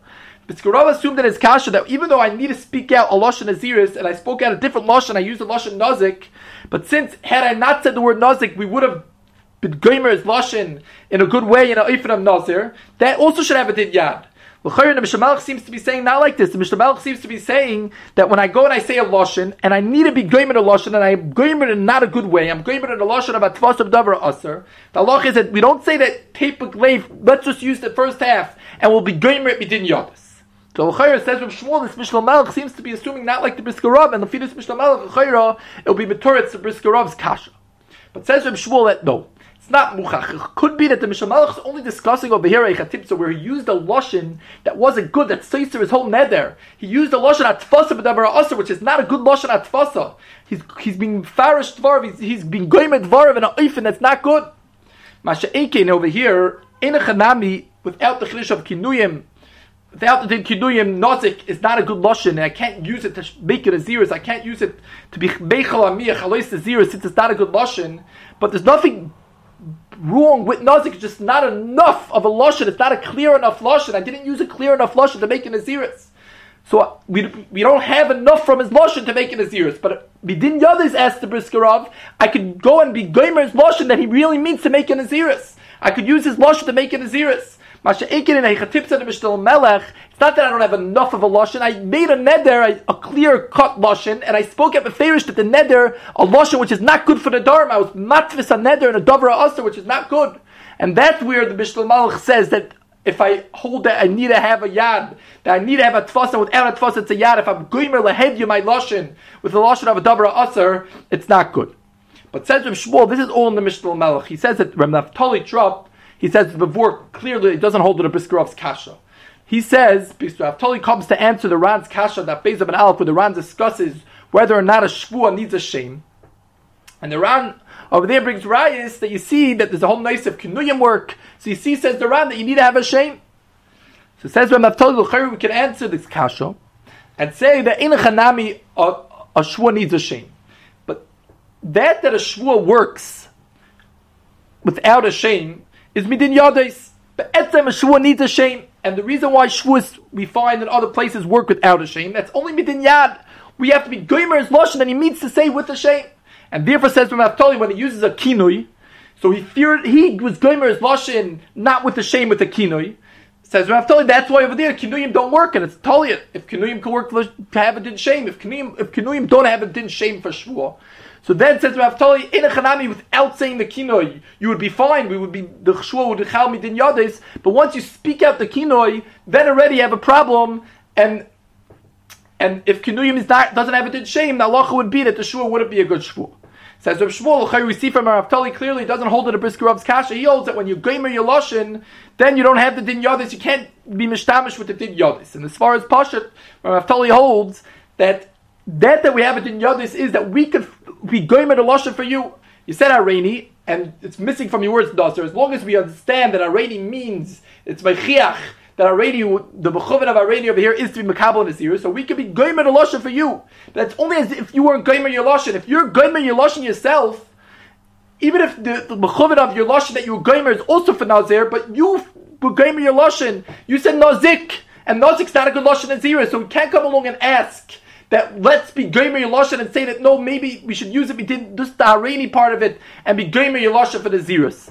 A: Brisker Rav assumed that his kasha that even though I need to speak out a lashon aziris and I spoke out a different lashon, I used a lashon nazik, but since had I not said the word nazik, we would have been goymer lashon in a good way in a of nazir. That also should have a din yad. The Mishnah seems to be saying not like this. The Mishnah seems to be saying that when I go and I say a lashon, and I need to be goyim a lashon, and I'm goyim in not a good way, I'm goyim in a lashon about tvas of davar aser. The Allah is that we don't say that tape glaive. Let's just use the first half, and we'll be goyim it bidin yodis. So L'chayr says from Shmuel, this Mishnah Melech seems to be assuming not like the Brisker Rav, and the Fidus Mishnah Melech L'chayr, it will be Maturitz of Brisker Rav's kasha. But says from Shmuel that no, not muchach. Could be that the Mishnah is only discussing over here a so where he used a lashon that wasn't good, that says his whole neder. He used a lashon at tfasa b'davar aser, which is not a good lashon at tfasa. He's he's being farish dvarav. He's, he's being goyim dvarav in a oifen that's not good. Masha over here in a chanami without the chiddush of kinuyim without the kinuyim nozik is not a good lashon, and I can't use it to make it a zirus. I can't use it to be beichal amiyah chalois the zirus since it's not a good lashon. But there's nothing wrong with nozik. It's just not enough of a lashon. It's not a clear enough lashon. I didn't use a clear enough lashon to make an a zirus. So we, we don't have enough from his lashon to make it a zirus. But Bidin Yadis asked the Brisker Rav, I could go and be goymer's lashon that he really means to make an a zirus. I could use his lashon to make an a zirus. And it's not that I don't have enough of a lashon. I made a neder, a, clear cut lashon, and I spoke at the Meferish that the neder, a lashon which is not good for the dharma. I was matvis a neder and a dovra asa, which is not good. And that's where the Mishtal Melech says that if I hold that I need to have a yad, that I need to have a tfasa, without a tfasa it's a yad. If I'm goymer lehedya my lashon with the lashon of a dovra asa, it's not good. But says Rav Shmuel, this is all in the Mishnah Melech. He says that Rav Naftali dropped he says before clearly it doesn't hold to the Brisker Rav's kasha. He says Toli comes to answer the Ran's kasha that Beis of an Aleph, where the Ran discusses whether or not a shvua needs a shame. And the Ran over there brings rayas that you see that there's a whole nice of kinuyim work. So you see, says the Ran, that you need to have a shame. So it says Rav Naftali we can answer this kasha and say that in a chanami a, a shvua needs a shame. But that that a shvua works without a shame is midin yades. But etzem a shvua needs a shame, and the reason why shvuas we find in other places work without a shame, that's only midin yad. We have to be goymer's lashon, and he means to say with a shame, and therefore says from Naftali when he uses a kinui, so he feared he was goymer's lashon not with the shame with the kinui. Says Naftali, that's why over there kinuyim don't work, and it's talia. If kinuyim can work to have a din shame, if kinuyim if kinuyim don't have a din shame for shvuah. So then says Rav Tali in a chanami without saying the kinoi, you would be fine. We would be the chshua would chal midin yades. But once you speak out the kinoi, then already you have a problem. And and if kinuyim is not doesn't have a din shame, the halacha would be that the shua wouldn't be a good shua. Says Rav Shmuel, we see from Rav Tali clearly doesn't hold it a brisker Rav's kasha. He holds that when you gamer your loshin, then you don't have the din yadis. You can't be mishtamish with the din yadis. And as far as pashat, Rav Tali holds that that that we have it in Yadis is that we could be goyim at a for you. You said Arani, and it's missing from your words, Dasser. As long as we understand that Arani means it's by chiach, that Arani, the bechuvin of Arani over here is to be makabel in year, so we could be goyim at a for you. That's only as if you weren't goyim at your lashon. If you're goyim at your lashon yourself, even if the, the of your lashon that you were goyim is also for Nazir, but you were goyim at your lashon, you said Nazik, and Nazik's not a good lashon in zero, so we can't come along and ask that let's be Gomer Yeloshan and say that no, maybe we should use it, we didn't just the Harani part of it and be Gomer Yeloshan for the Zirus.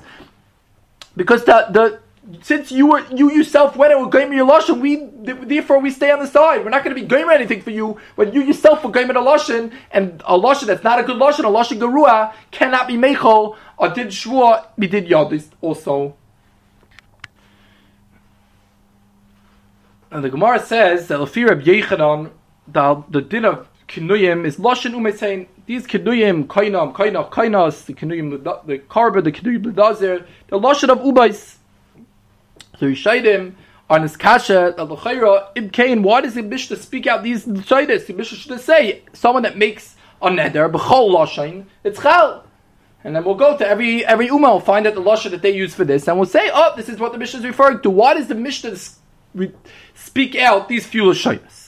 A: Because the, the since you were you yourself went and were Gomer Yeloshan, we therefore we stay on the side. We're not going to be Gomer anything for you when you yourself were Gomer Loshan and a Loshan that's not a good Loshan, a Loshan Garua cannot be Mechol or did Shua, we did Yadis also. And the Gemara says that Lafir Reb Yechanan the the din of kinuyim is loshen umesein. These kinuyim kainam kainach kainas the kinuyim the karba the kinuyim ledazer the loshen of ubais. So Yishaydim on his kasha the lechayra ibkain. Why does the mishnah speak out these shaydes? The mishnah should say someone that makes a neder b'chol loshen it's chal. And then we'll go to every every Ummah, we'll find out the Lasha that they use for this, and we'll say, oh, this is what the Mishnah is referring to. Why does the Mishnah speak out these few Lashayas?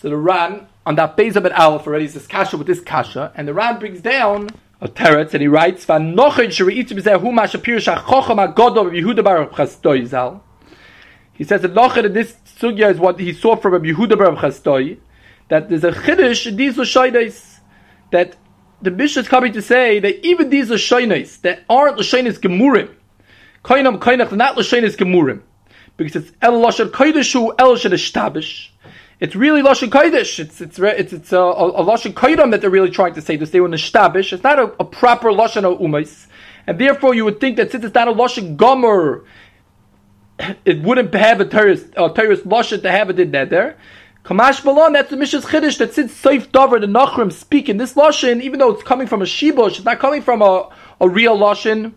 A: So the Ran on that base of an Aleph already says kasha with this kasha, and the Ran brings down a teretz and he writes He says that nochin in this sugya is what he saw from Rabbi Yehuda Baruch Chastoi that there's a chiddush in these l'shaydes that the bishop is coming to say that even these l'shaydes that aren't l'shaydes gemurim kainam kainach not l'shaydes gemurim because it's el lashon koideshu el shadishtabish it's really lashon kodesh. It's it's it's it's a, a, a lashon kodim that they're really trying to say. To say when the shtabish, it's not a, a proper lashon of umais, and therefore you would think that since it's not a lashon gomer, it wouldn't have a terrorist a terrorist lashon to have it in there. Kamash Balon, that's the Mishas Chiddush that since Seif Dover, the Nachrim speak in this Lashon, even though it's coming from a Shibush, it's not coming from a, a real Lashon.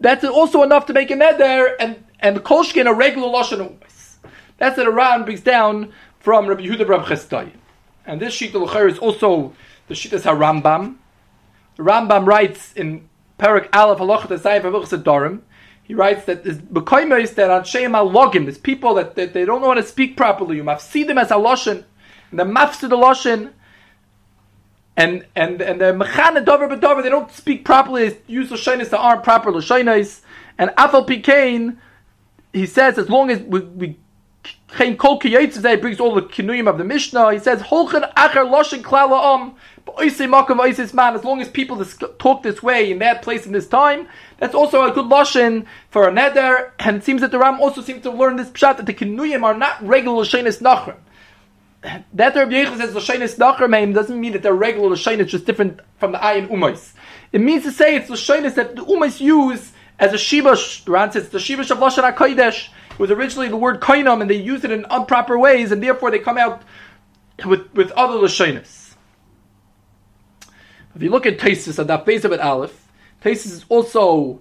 A: That's also enough to make a neder and, and Kolshkin a regular Lashon. That's what Iran brings down from Rabbi Yehuda Rav Chestai. And this sheet of is also the sheet of Rambam. Rambam writes in Perak Aleph Halachat Asayif Dorim. He writes that there's Bekoimais that on Sheim Logim, there's people that, that they don't know how to speak properly. You must see them as a Loshen, and the mafsid the Loshen, and and and the mechana dover bedover they don't speak properly. They use lashonis that aren't proper The lashonis. And afal pikain, he says as long as we, we he brings all the kinuyim of the Mishnah. He says holchen acher loshen klala. Man, as long as people talk this way in that place in this time, that's also a good lashon for a neder. And it seems that the Ram also seems to learn this pshat that the kinuyim are not regular lashonis nachrim that Rabbi Yechon says Lashonis Nacharmeim doesn't mean that they're regular Lashonis, just different from the Ayin Umais. It means to say it's Lashonis that the Umais use as a Shiva, Ran says the Shiva of Lashon HaKodesh was originally the word Koinam and they use it in improper ways and therefore they come out with, with other Lashonis. If you look at Taisis and that base of it Aleph, Taisis is also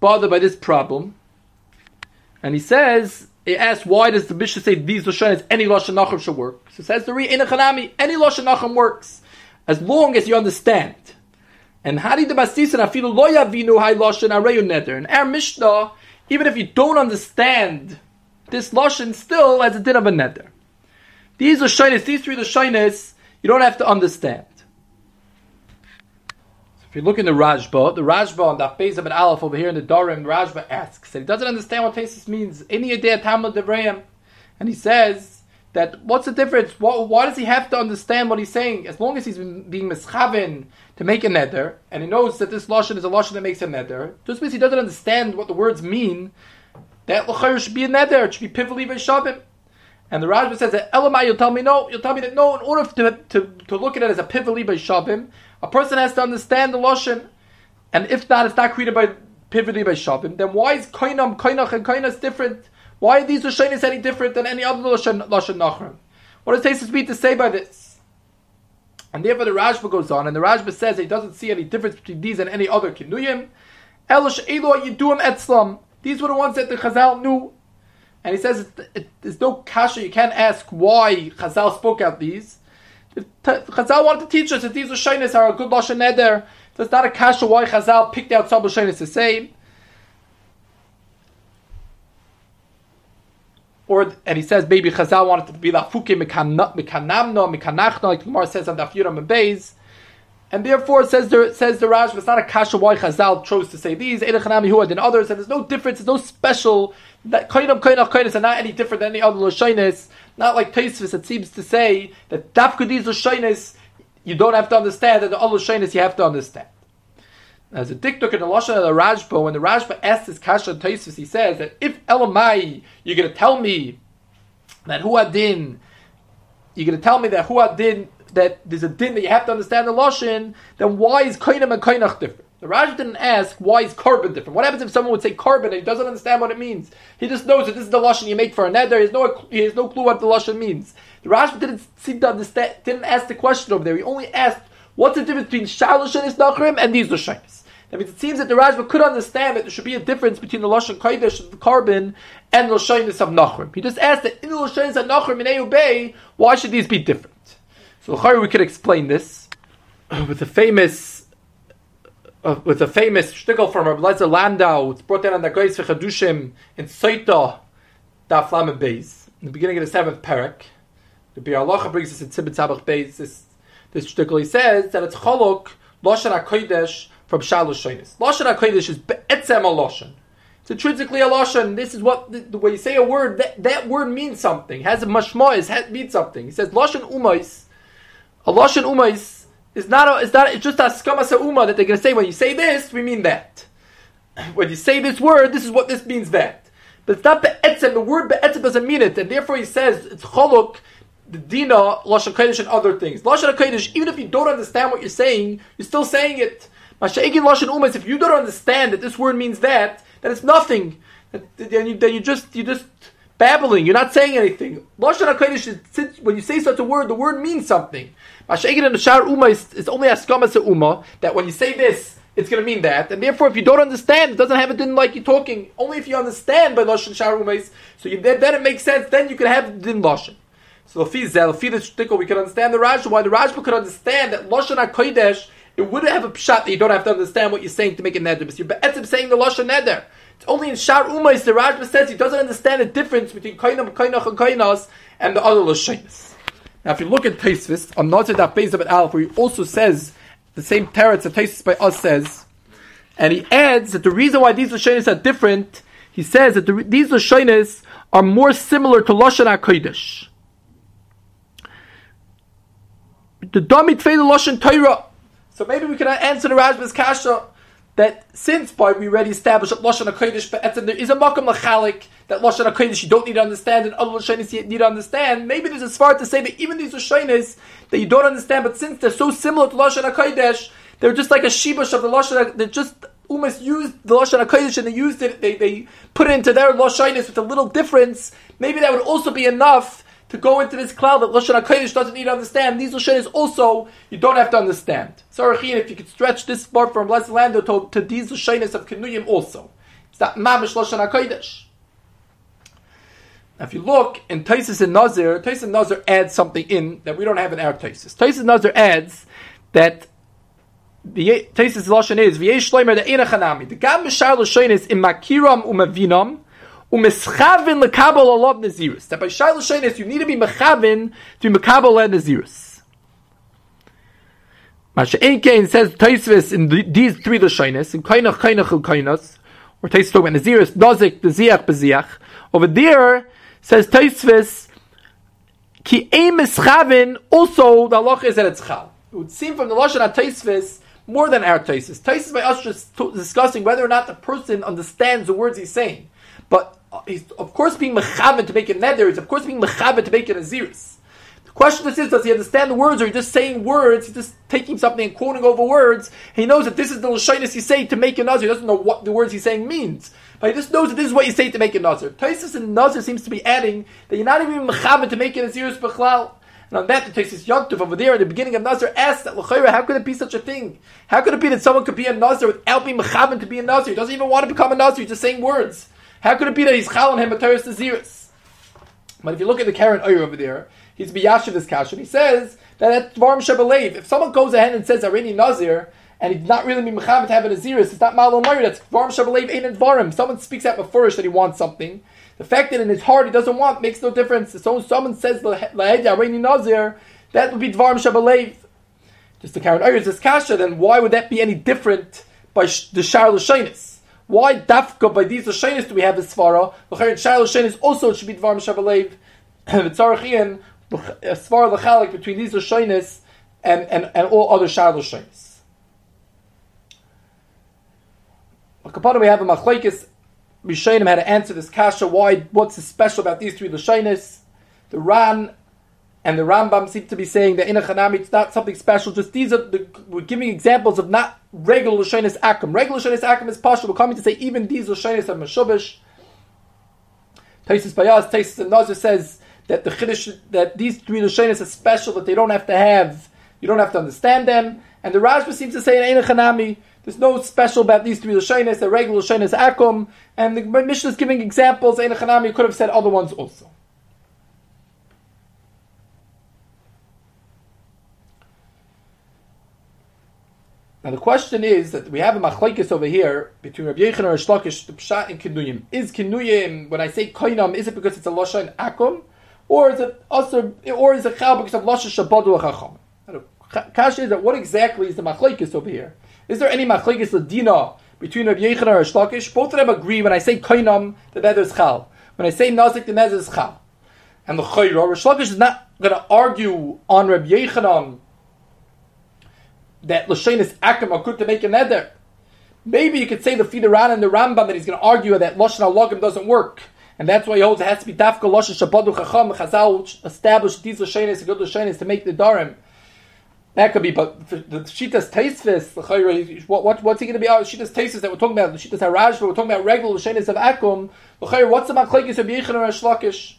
A: bothered by this problem. And he says he asks, why does the Mishnah say these Lashonis, any Lashon should work? So says the Re, any Lashon works, as long as you understand. And Hari de Basisan, Afilu lo yavinu hay Lashon areyu neder. In our Mishnah, even if you don't understand this Lashon, still as a din of a neder. These are Lashonis, these three are Lashonis, you don't have to understand. So If you look in the Rashba, the Rashba on the of an Aleph over here in the Dorim, the Rashba asks, and he doesn't understand what Tesis means. Any idea Talmud Devrayim, and he says that what's the difference? Why does he have to understand what he's saying? As long as he's being mischavin to make a neder, and he knows that this lashon is a lashon that makes a neder, just because he doesn't understand what the words mean, that lachayr should be a neder. It should be pivali v'shavim. And the Rashba says that Elamai, you'll tell me no. You'll tell me that no. In order to, to, to look at it as a pivali by shavim, a person has to understand the lashon, and if that is not created by pivotly by shavim, then why is koinam, koinach, and koinas different? Why are these lashonis any different than any other lashon nachrim? What does Tesis to say by this? And therefore the Rashba goes on, and the Rashba says he doesn't see any difference between these and any other kinuyim. Elosh elo yiduim etzlam. These were the ones that the Chazal knew. And he says there's no kasha, you can't ask why Chazal spoke out these. Chazal wanted to teach us that these Lashonis are a good Lashon Neder. So it's not a kasha why Chazal picked out some Lashonis to say. Or, and he says maybe Chazal wanted to be Lafuke Mekanamno, Mekanachno, like Gemara says on the Afiram and Beis. And therefore, says the says the Raj, it's not a kasha why Chazal chose to say these, Eidachanami Huad and others, and there's no difference, there's no special, that Kainam Kainach Kainas are not any different than any other Lashonis. Not like Taisvis, it seems to say that Dafka these you don't have to understand, and the other Lashonis you have to understand. As a diktuk in the Lashon of the Rashba, when the Rashba asks his Kasha Taisvis, he says that if Elamai, you're going to tell me that Huadin, you're going to tell me that Huadin, that there's a din that you have to understand the Lashon, then why is Kainam and Kainach different? The Raj didn't ask why is carbon different. What happens if someone would say carbon and he doesn't understand what it means? He just knows that this is the lashon you make for a neder. He has no he has no clue what the lashon means. The Raj didn't seem to understand. Didn't ask the question over there. He only asked what's the difference between shalosh and isnachrim and these lashonis. That means it seems that the Rashba could understand that there should be a difference between the Lashon Kodesh of the carbon and the Lashonis of Nachrim. He just asked that in the Lashonis of Nachrim in Eubay, why should these be different? So we could explain this with the famous uh, with a famous shtickle from Rabbi Lezer Landau. It's brought down on the Geis Chadushim in Soita, Daf Lamed Beis, in the beginning of the seventh parak. The Biur Halacha brings us in Tzibit Tzabach Beis. This this he says that it's Cholok Loshan Hakodesh from Shalosh Shonis. Loshan Hakodesh is Be'etzem Loshan. It's intrinsically a lashon. This is what the, the, way you say a word. That, that word means something. Has a mashmois. Has means something. He says lashon umais. A lashon umais it's not, a, it's not, it's just a skama uma that they're going to say, when you say this, we mean that. When you say this word, this is what this means that. But it's not be'etzem, the word be'etzem doesn't mean it, and therefore he says it's choluk, the dina, lashon kodesh, and other things. Lashon kodesh, even if you don't understand what you're saying, you're still saying it. Masha'egin lashon umas, if you don't understand that this word means that, then it's nothing. Then you, then you just, you just babbling. You're not saying anything. Lashon Hakodesh, when you say such a word, the word means something. Masha'egin and Shar Uma is, is only Askama Uma, that when you say this, it's going to mean that. And therefore, if you don't understand, it doesn't have a din like you're talking. Only if you understand by Lashon Shar Umais, so you, then, then it makes sense, then you can have din Lashon. So if he's if he's we can understand the Rashba. Why the Rashba could understand that Lashon HaKodesh, it wouldn't have a pshat that you don't have to understand what you're saying to make a neder. But you're saying the Lashon neder. It's only in Shar Umais the Rashba says he doesn't understand the difference between Kainam, Kainach, and Kainas and the other Lashonis. Now, if you look at Taisvis, on Nazir Daf Beis Abed Aleph, where he also says the same teretz that Taisvis by us says, and he adds that the reason why these Lashonis are different, he says that the, these Lashonis are more similar to Lashon HaKodesh. The Damit Fei Lashon Torah. So maybe we can answer the Rashba's Kasha that since by we already established that Lashon HaKodesh Be'etzim, there is a Makam Lachalik, that Lashon HaKodesh you don't need to understand, and other Lashonis you need to understand, maybe there's a svart to say that even these Lashonis that you don't understand, but since they're so similar to Lashon HaKodesh, they're just like a shibush of the Lashon they're just almost used the Lashon HaKodesh and they used it, they, they put it into their Lashonis with a little difference, maybe that would also be enough to go into this cloud that Lashon HaKodesh doesn't need to understand. These Lashonis also, you don't have to understand. So, if you could stretch this part from Les Lando to, to these Lashonis of Kenuyim also. It's that Mamish Lashon HaKodesh. Now, if you look in Taisis and Nazir, Taisis and Nazir adds something in that we don't have in our Taisis. Taisis and Nazir adds that the Taisis Lashon is, V'yesh Shleimer the Chanami. The Gam Mishar Lashoin is in Makiram umavinam, umeschavin lekabel alav nazirus. That by Shar Lashoin is you need to be mechavin to be mekabel le nazirus. Masha Einkein says Taisvis in the, these three Lashonis, in Kainach, Kainach, and Kainas, or Taisvis talking about Nazirus, Dozik, Beziach, Beziach. Over there, says Taisvis, Ki Ein Mischavin, also the Allah is that it's Chal. It would seem from the Lashon HaTaisvis, more than our Taisis. Taisis by us just t- discussing whether or not the person understands the words he's saying. But Uh, he's of course being mechaven to make it nether. He's of course being mechaven to make it a ziris. The question is, does he understand the words, or he just saying words? He's just taking something and quoting over words. He knows that this is the lashonis he's saying to make a nazir. He doesn't know what the words he's saying means, but he just knows that this is what you say to make a nazir. Taisis and nazir seems to be adding that you're not even mechaven to make it a ziris bechlal. And on that, the Tesis Yontif over there in the beginning of Nazir asks that L'chayra, how could it be such a thing? How could it be that someone could be a Nazir without being mechaven to be a Nazir? He doesn't even want to become a Nazir, he's just saying words. How could it be that he's chalan him a Teres Naziris? But if you look at the Keren Orah over there, he's Biyashiv this kash, and he says that at Dvarim Shebelev, if someone goes ahead and says Arini Nazir, and he's not really mechaven to have a Naziris, it's not Malon Moyer, that's Dvarim Shebelev ain't in Dvarim. Someone speaks out before that he wants something. The fact that in his heart he doesn't want makes no difference. So someone says Lahedya Arini Nazir, that would be Dvarim Shabalev. Just to carry on this kasha, then why would that be any different by the Shar Lashonis? Why dafka by these Lashonis do we have this svara? The Shar Lashonis also should be Dvarim Shabalev. V'tzarachian svara lechalik between these Lashonis and, and, and all other Shar Lashonis. Kapana we have a machlekes. Rishonim had to answer this kasha. Why? What's special about these three Lashonis? The Ran and the Rambam seem to be saying that in a Chanami it's not something special. Just these are the, we're giving examples of not regular Lashonis Akum. Regular Lashonis Akum is partial. We're coming to say even these Lashonis are Meshubish. Taisus Bayaz, Taisus and Nazir says that the Chiddush, that these three Lashonis are special, that they don't have to have, you don't have to understand them. And the Rashba seems to say in Ein Chanami, there's no special about these three Lashonis, the regular Lashonis Akum. And the Mishnah is giving examples. Ein Chanami could have said other ones also. Now the question is that we have a machlekes over here between Rabbi Yechon and Resh Lakish, the pshat in Kinuyim. Is Kinuyim when I say koinam, is it because it's a lashon akum, or is it also, or is it chal because of lashon shabadu chacham? Kasha is that what exactly is the machlekes over here? Is there any machlekes ladina between Rabbi Yechon and Resh Lakish? Both of them agree when I say koinam that that is chal. When I say nazik, the that is chal. And the chayra, Resh Lakish is not going to argue on Rabbi Yechonon that Lashain is Akim good to make a neder. Maybe you could say the Fidaran and the Rambam that he's going to argue that Lashon Alogim doesn't work. And that's why he holds it has to be Dafka Lashon Shabadu Chacham. Chazal established these Lashainis, good Lashainis, to make the Darim. That could be, but the Shitas Taisvis, what, what, what's he going to be? Oh, Shitas Taisvis that we're talking about, the Shitas Haraj, we're talking about regular Lashainis of Akum. What's the Machlekes of Yechon or Shlakish?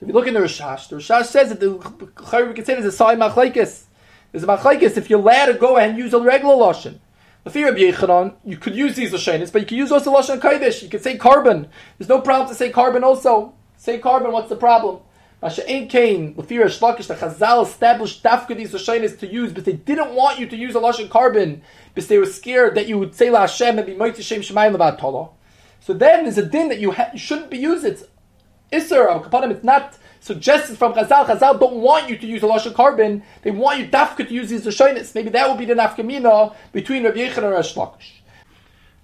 A: If you look in the Rishash, the Rishash says that the we can say there's a side Machlekes. There's a machlekes if you're allowed to go ahead and use a regular lashon. Of Yechanan, you could use these lashonis, but you can use also lashon kodesh. You could say carbon. There's no problem to say carbon also. Say carbon. What's the problem? Masha Shlakish, the Chazal established Dafka these Lashonis to use, but they didn't want you to use a Lashon carbon, because they were scared that you would say La and be Moiti Shem Shemayim Levat Tolah. So then there's a din that you, ha- you shouldn't be used. It's Isser, it's not suggested from Chazal. Chazal don't want you to use a Lashon carbon, they want you Dafka to use these Lashonis. Maybe that would be the Nafkamina between Rabbi Yechon and Rash Lakish.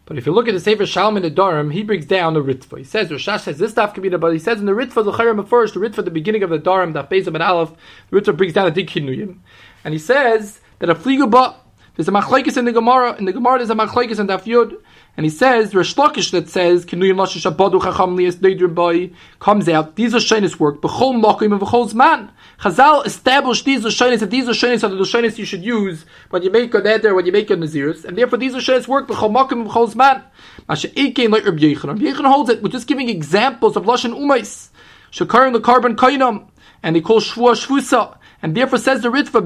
A: But if you look at the Sefer Shalom in the Durham, he breaks down the Ritva. He says, Rashash says this be but he says in the Ritva, the Chayram first, the Ritva, the beginning of the Durham, the Bezim and Aleph, the Ritva brings down the Dik Kinuyim. And he says that a Fligubah, there's a Machlaikis in the Gemara, in the Gemara there's a Machlaikis in the Yud, and he says, Resh Lakish that says, Kinuyim Lashish Abadu Chacham Lias Neidir Boy, comes out, these are Shainis work, Bechol Mokim and Bechol Zman. Chazal established these are Lashonis, that these are Lashonis are the Lashonis you should use when you make a neder, when you make a Naziris, and therefore these are Lashonis work, Bechol Mokim and Bechol Zman. Masha Eikein like Rabbi Yechon. Rabbi Yechon holds it, we're just giving examples of Lashon Umais. Shakarim the carbon kainam, and they call Shvua Shvusa. And therefore says the Ritva,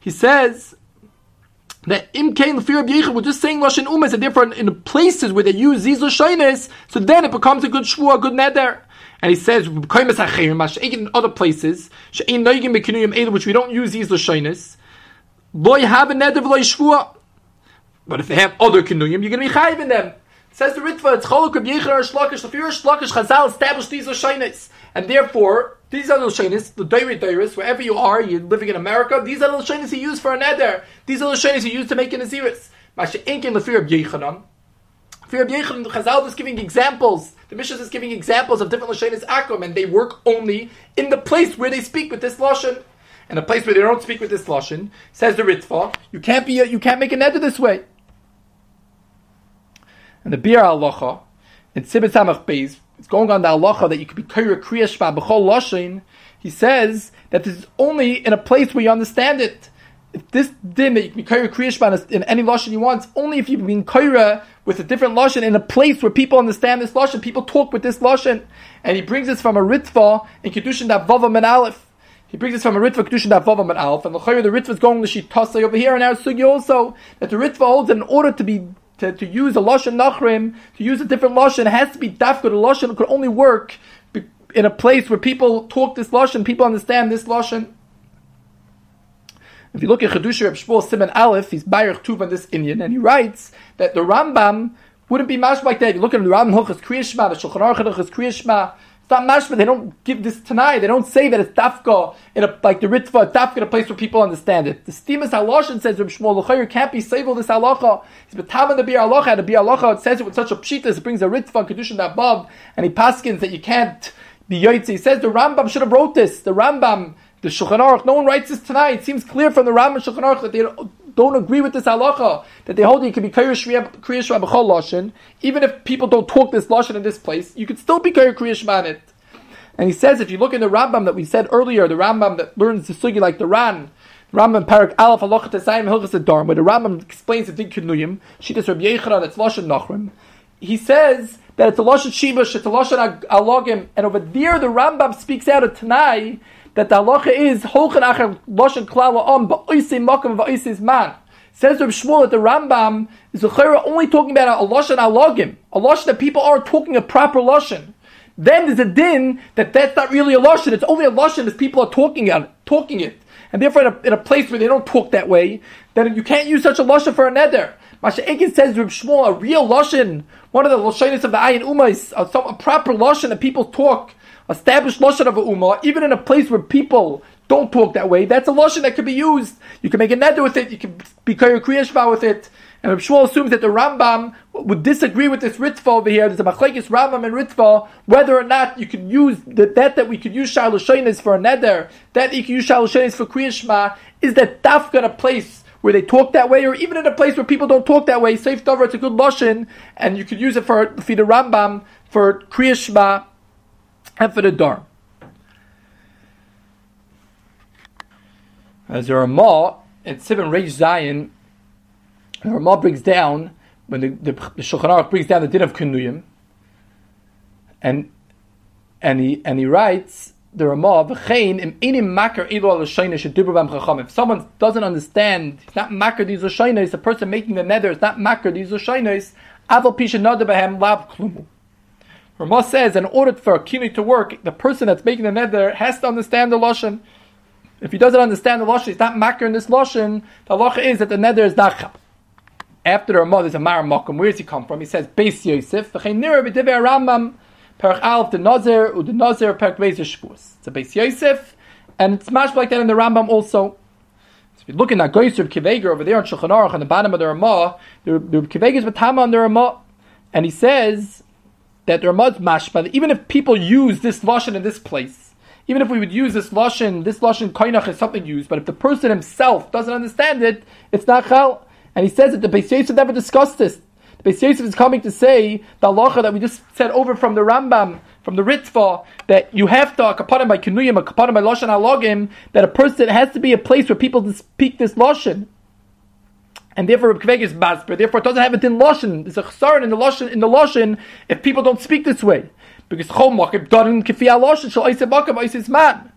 A: He says, that im kain fear of we're just saying lashon umas, and therefore in, the places where they use these lashonis, so then it becomes a good shvua, a good neder. And he says, in other places, which we don't use these lashonis, boy have a neder shvua. But if they have other kinuyim, you're going to be chayiv in them. Says the Ritva, it's Cholok Rabbi Yecher Shlakish, the Fir Shlakish Chazal established these Lashonis. And therefore, these are the Lashonis, the Dairy Dairis, wherever you are, you're living in America, these are the Lashonis he used for an Eder. These are the Lashonis he used to make an Aziris. Masha Inkin the Fir Rabbi Yechanan. Fir Rabbi Yechanan, Chazal is giving examples. The Mishnah is giving examples of different Lashonis Akum, and they work only in the place where they speak with this Lashon. And a place where they don't speak with this Lashon, says the Ritva, you can't be, a, you can't make an Eder this way. And the Biur Halacha, in Sibit Samach Beis, it's going on the Halacha that you could be Kaira Kriyashva B'chol Loshin, he says that this is only in a place where you understand it. If this din that you can be Kaira Kriyashva in any Loshin you want, only if you've been Kaira with a different Loshin in a place where people understand this Loshin, people talk with this Loshin. And he brings this from a Ritva in Kedushin that Vavam and Aleph. He brings this from a Ritva Kedushin that Vavam and Aleph. And the the Ritva is going to Shitasa over here, and now Sugi also, that the Ritva holds that in order to be to, to use a lashon nachrim, to use a different lashon, it has to be dafka. The lashon could only work in a place where people talk this lashon, people understand this lashon. If you look at Chedusha Reb Shmuel Simon Aleph, he's Bayerch Tuv on this Indian, and he writes that the Rambam wouldn't be mash like that. If you look at the Rambam Hilchas Kriyashma, the Shulchan Aruch Hilchas Kriyashma, it's not mashma. They don't give this tonight. They don't say that it's dafka in a like the ritva dafka in a place where people understand it. The steamus haloshin says Reb Shmuel Lechayer can't be saved this halacha. He's betavan the biur halacha. The biur halacha it says it with such a pshita. It brings a ritva and kedushin above, and he paskins that you can't be yoytze. He says the Rambam should have wrote this. The Rambam, the Shulchan Aruch. No one writes this tonight. It seems clear from the Rambam Shulchan Aruch that they don't agree with this halacha that they hold you can be kriyash kriyash b'chol lashon, even if people don't talk this lashon in this place, you could still be kriyash it. And he says, if you look in the Rambam that we said earlier, the Rambam that learns the sugi like the Ran, the Rambam Parak Aleph Halacha Tesayim Hilchas Adarm, where the Rambam explains the Din Kinuyim, Shitas Rabbi Yechanan, it's Lashon Nachrim. He says that it's a Lashon Shibush, it's a Lashon Alogim, and over there the Rambam speaks out of Tanai that the halacha is Holchan Acher Lashon Klal Om Ba'oisei Makam Ba'oisei Man. Says Reb Shmuel that the Rambam is only talking about a lashon alogim, a lashon that people are talking a proper lashon. Then there's a din that that's not really a lashon. It's only a lashon if people are talking it, talking it, and therefore in a, in a, place where they don't talk that way, then you can't use such a lashon for a neder. Masha Ekin says Reb Shmuel, a real lashon, one of the lashonis of the ayin umma is a, a proper lashon that people talk, established lashon of a umma, even in a place where people don't talk that way. That's a lashon that could be used. You can make a neder with it. You can be kriyashva with it. And Rav Shmuel assumes that the Rambam would disagree with this Ritva over here. There's a machlekes Rambam and Ritva whether or not you could use the, that that we could use shalushanis for a neder, that you can use shalushanis for kriyashma. Is that dafka a place where they talk that way, or even in a place where people don't talk that way? Safe dover, it's a good lashon, and you could use it for for the Rambam for kriyashma and for the dar. As a Ramah, in Sibin Reish Zion, the Ramah brings down, when the, the, the Shulchan Aruch brings down the din of Kunuyim, and, and, he, and he writes, the Ramah. If someone doesn't understand, he's not makar these lashonis, the person making the nether is not makar these lashonis, Aval pisha nadabahem lav klumu. Ramah says, in order for a kinu to work, the person that's making the neder has to understand the lashon. If he doesn't understand the lashon, he's not makar in this lashon. The halacha is that the neder is not After the Ramah, there's a mar makom. Where does he come from? He says, Beis Yosef, v'chein nira b'divei Rambam, perach alf the nazir, u the nazir perach beis shpus. It's a Beis Yosef, and it's mashed like that in the Rambam also. So if you look in that Goyis Reb Akiva Eiger over there on Shulchan Aruch on the bottom of the Ramah, the Reb Akiva Eiger is with Tama on the Ramah, and he says that the Ramah's mashma, that even if people use this lashon in this place, even if we would use this lashon, this lashon koinach is something used, but if the person himself doesn't understand it, it's not chal. And he says that the Beis Yosef never discussed this. Beis Yosef is coming to say the halacha that we just said over from the Rambam, from the Ritva, that you have to, a kapanim by kinuyim, kapanim by lashon halogim, that a person has to be a place where people speak this lashon and therefore Kveg is masber. Therefore, it doesn't have it in lashon. There's a chesaron in the lashon in the lashon if people don't speak this way because chol makib darin kifiyah lashon shal oisem makib oises man.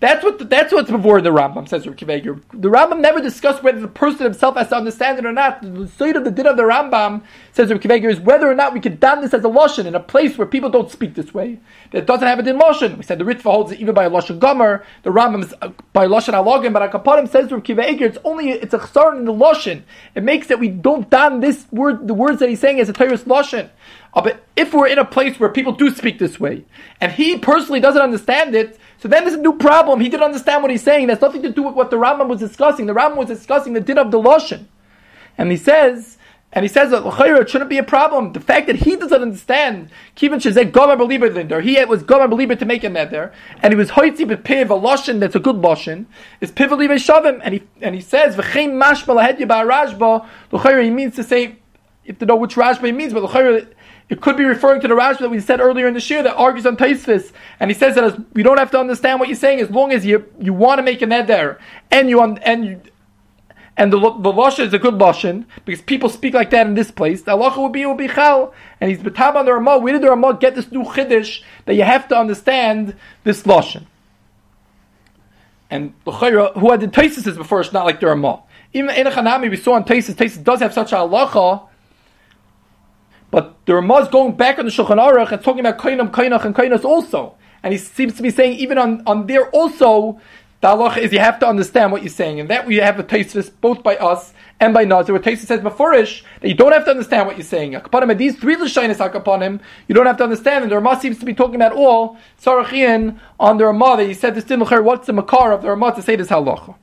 A: That's what the, that's what's before the Rambam says Akiva Eiger. The Rambam never discussed whether the person himself has to understand it or not. The side of the din of the Rambam says Akiva Eiger is whether or not we could don this as a lashon in a place where people don't speak this way. That doesn't have it in lashon. We said the Ritva holds it even by a lashon gomer. The Rambam is uh, by lashon alogim, but Akapadim says Akiva Eiger it's only it's a chsaron in the lashon. It makes that we don't don this word the words that he's saying as a Torah's lashon. Uh, but if we're in a place where people do speak this way, and he personally doesn't understand it, so then there's a new problem. He didn't understand what he's saying. That's nothing to do with what the Rambam was discussing. The Rambam was discussing the din of the Lashon. And he says, and he says that it shouldn't be a problem. The fact that he doesn't understand, Kivin Shazek Gomer Belieber Linder, he was Gomer Belieber to make a neder, and he was Hoitzi with Piv, a Lashon that's a good Lashon, is Piv Belieber Shavim, and he, and he says, V'chein Mashma Lahedya Ba'arashba, L'chayra, he means to say, you to know which Rashba he means, but L'chayra, it could be referring to the Rashi that we said earlier in the year that argues on Taisvis, and he says that as, we don't have to understand what you're saying as long as you you want to make an eder and you and you and the the lashon is a good lashon because people speak like that in this place. The halacha would be will be chal, and he's betab on the Ramah. Where did the Ramah get this new chiddush that you have to understand this lashon? And who had the Taisis before? It's not like the Ramah. Even in Hanami, we saw on Taisis. Taisis does have such a halacha but the Ramah is going back on the Shulchan Aruch and talking about Kainam, Kainach, and Kainas also. And he seems to be saying even on, on there also, the halacha is you have to understand what you're saying. And that we have a taste both by us and by Nazir, where Taisa says Mefurish, that you don't have to understand what you're saying. Akapanim, these three Lashinis Akapanim, you don't have to understand. And the Ramah seems to be talking about all Sarachian on the Ramah that he said this Din What's the Makar of the Ramah to say this halacha?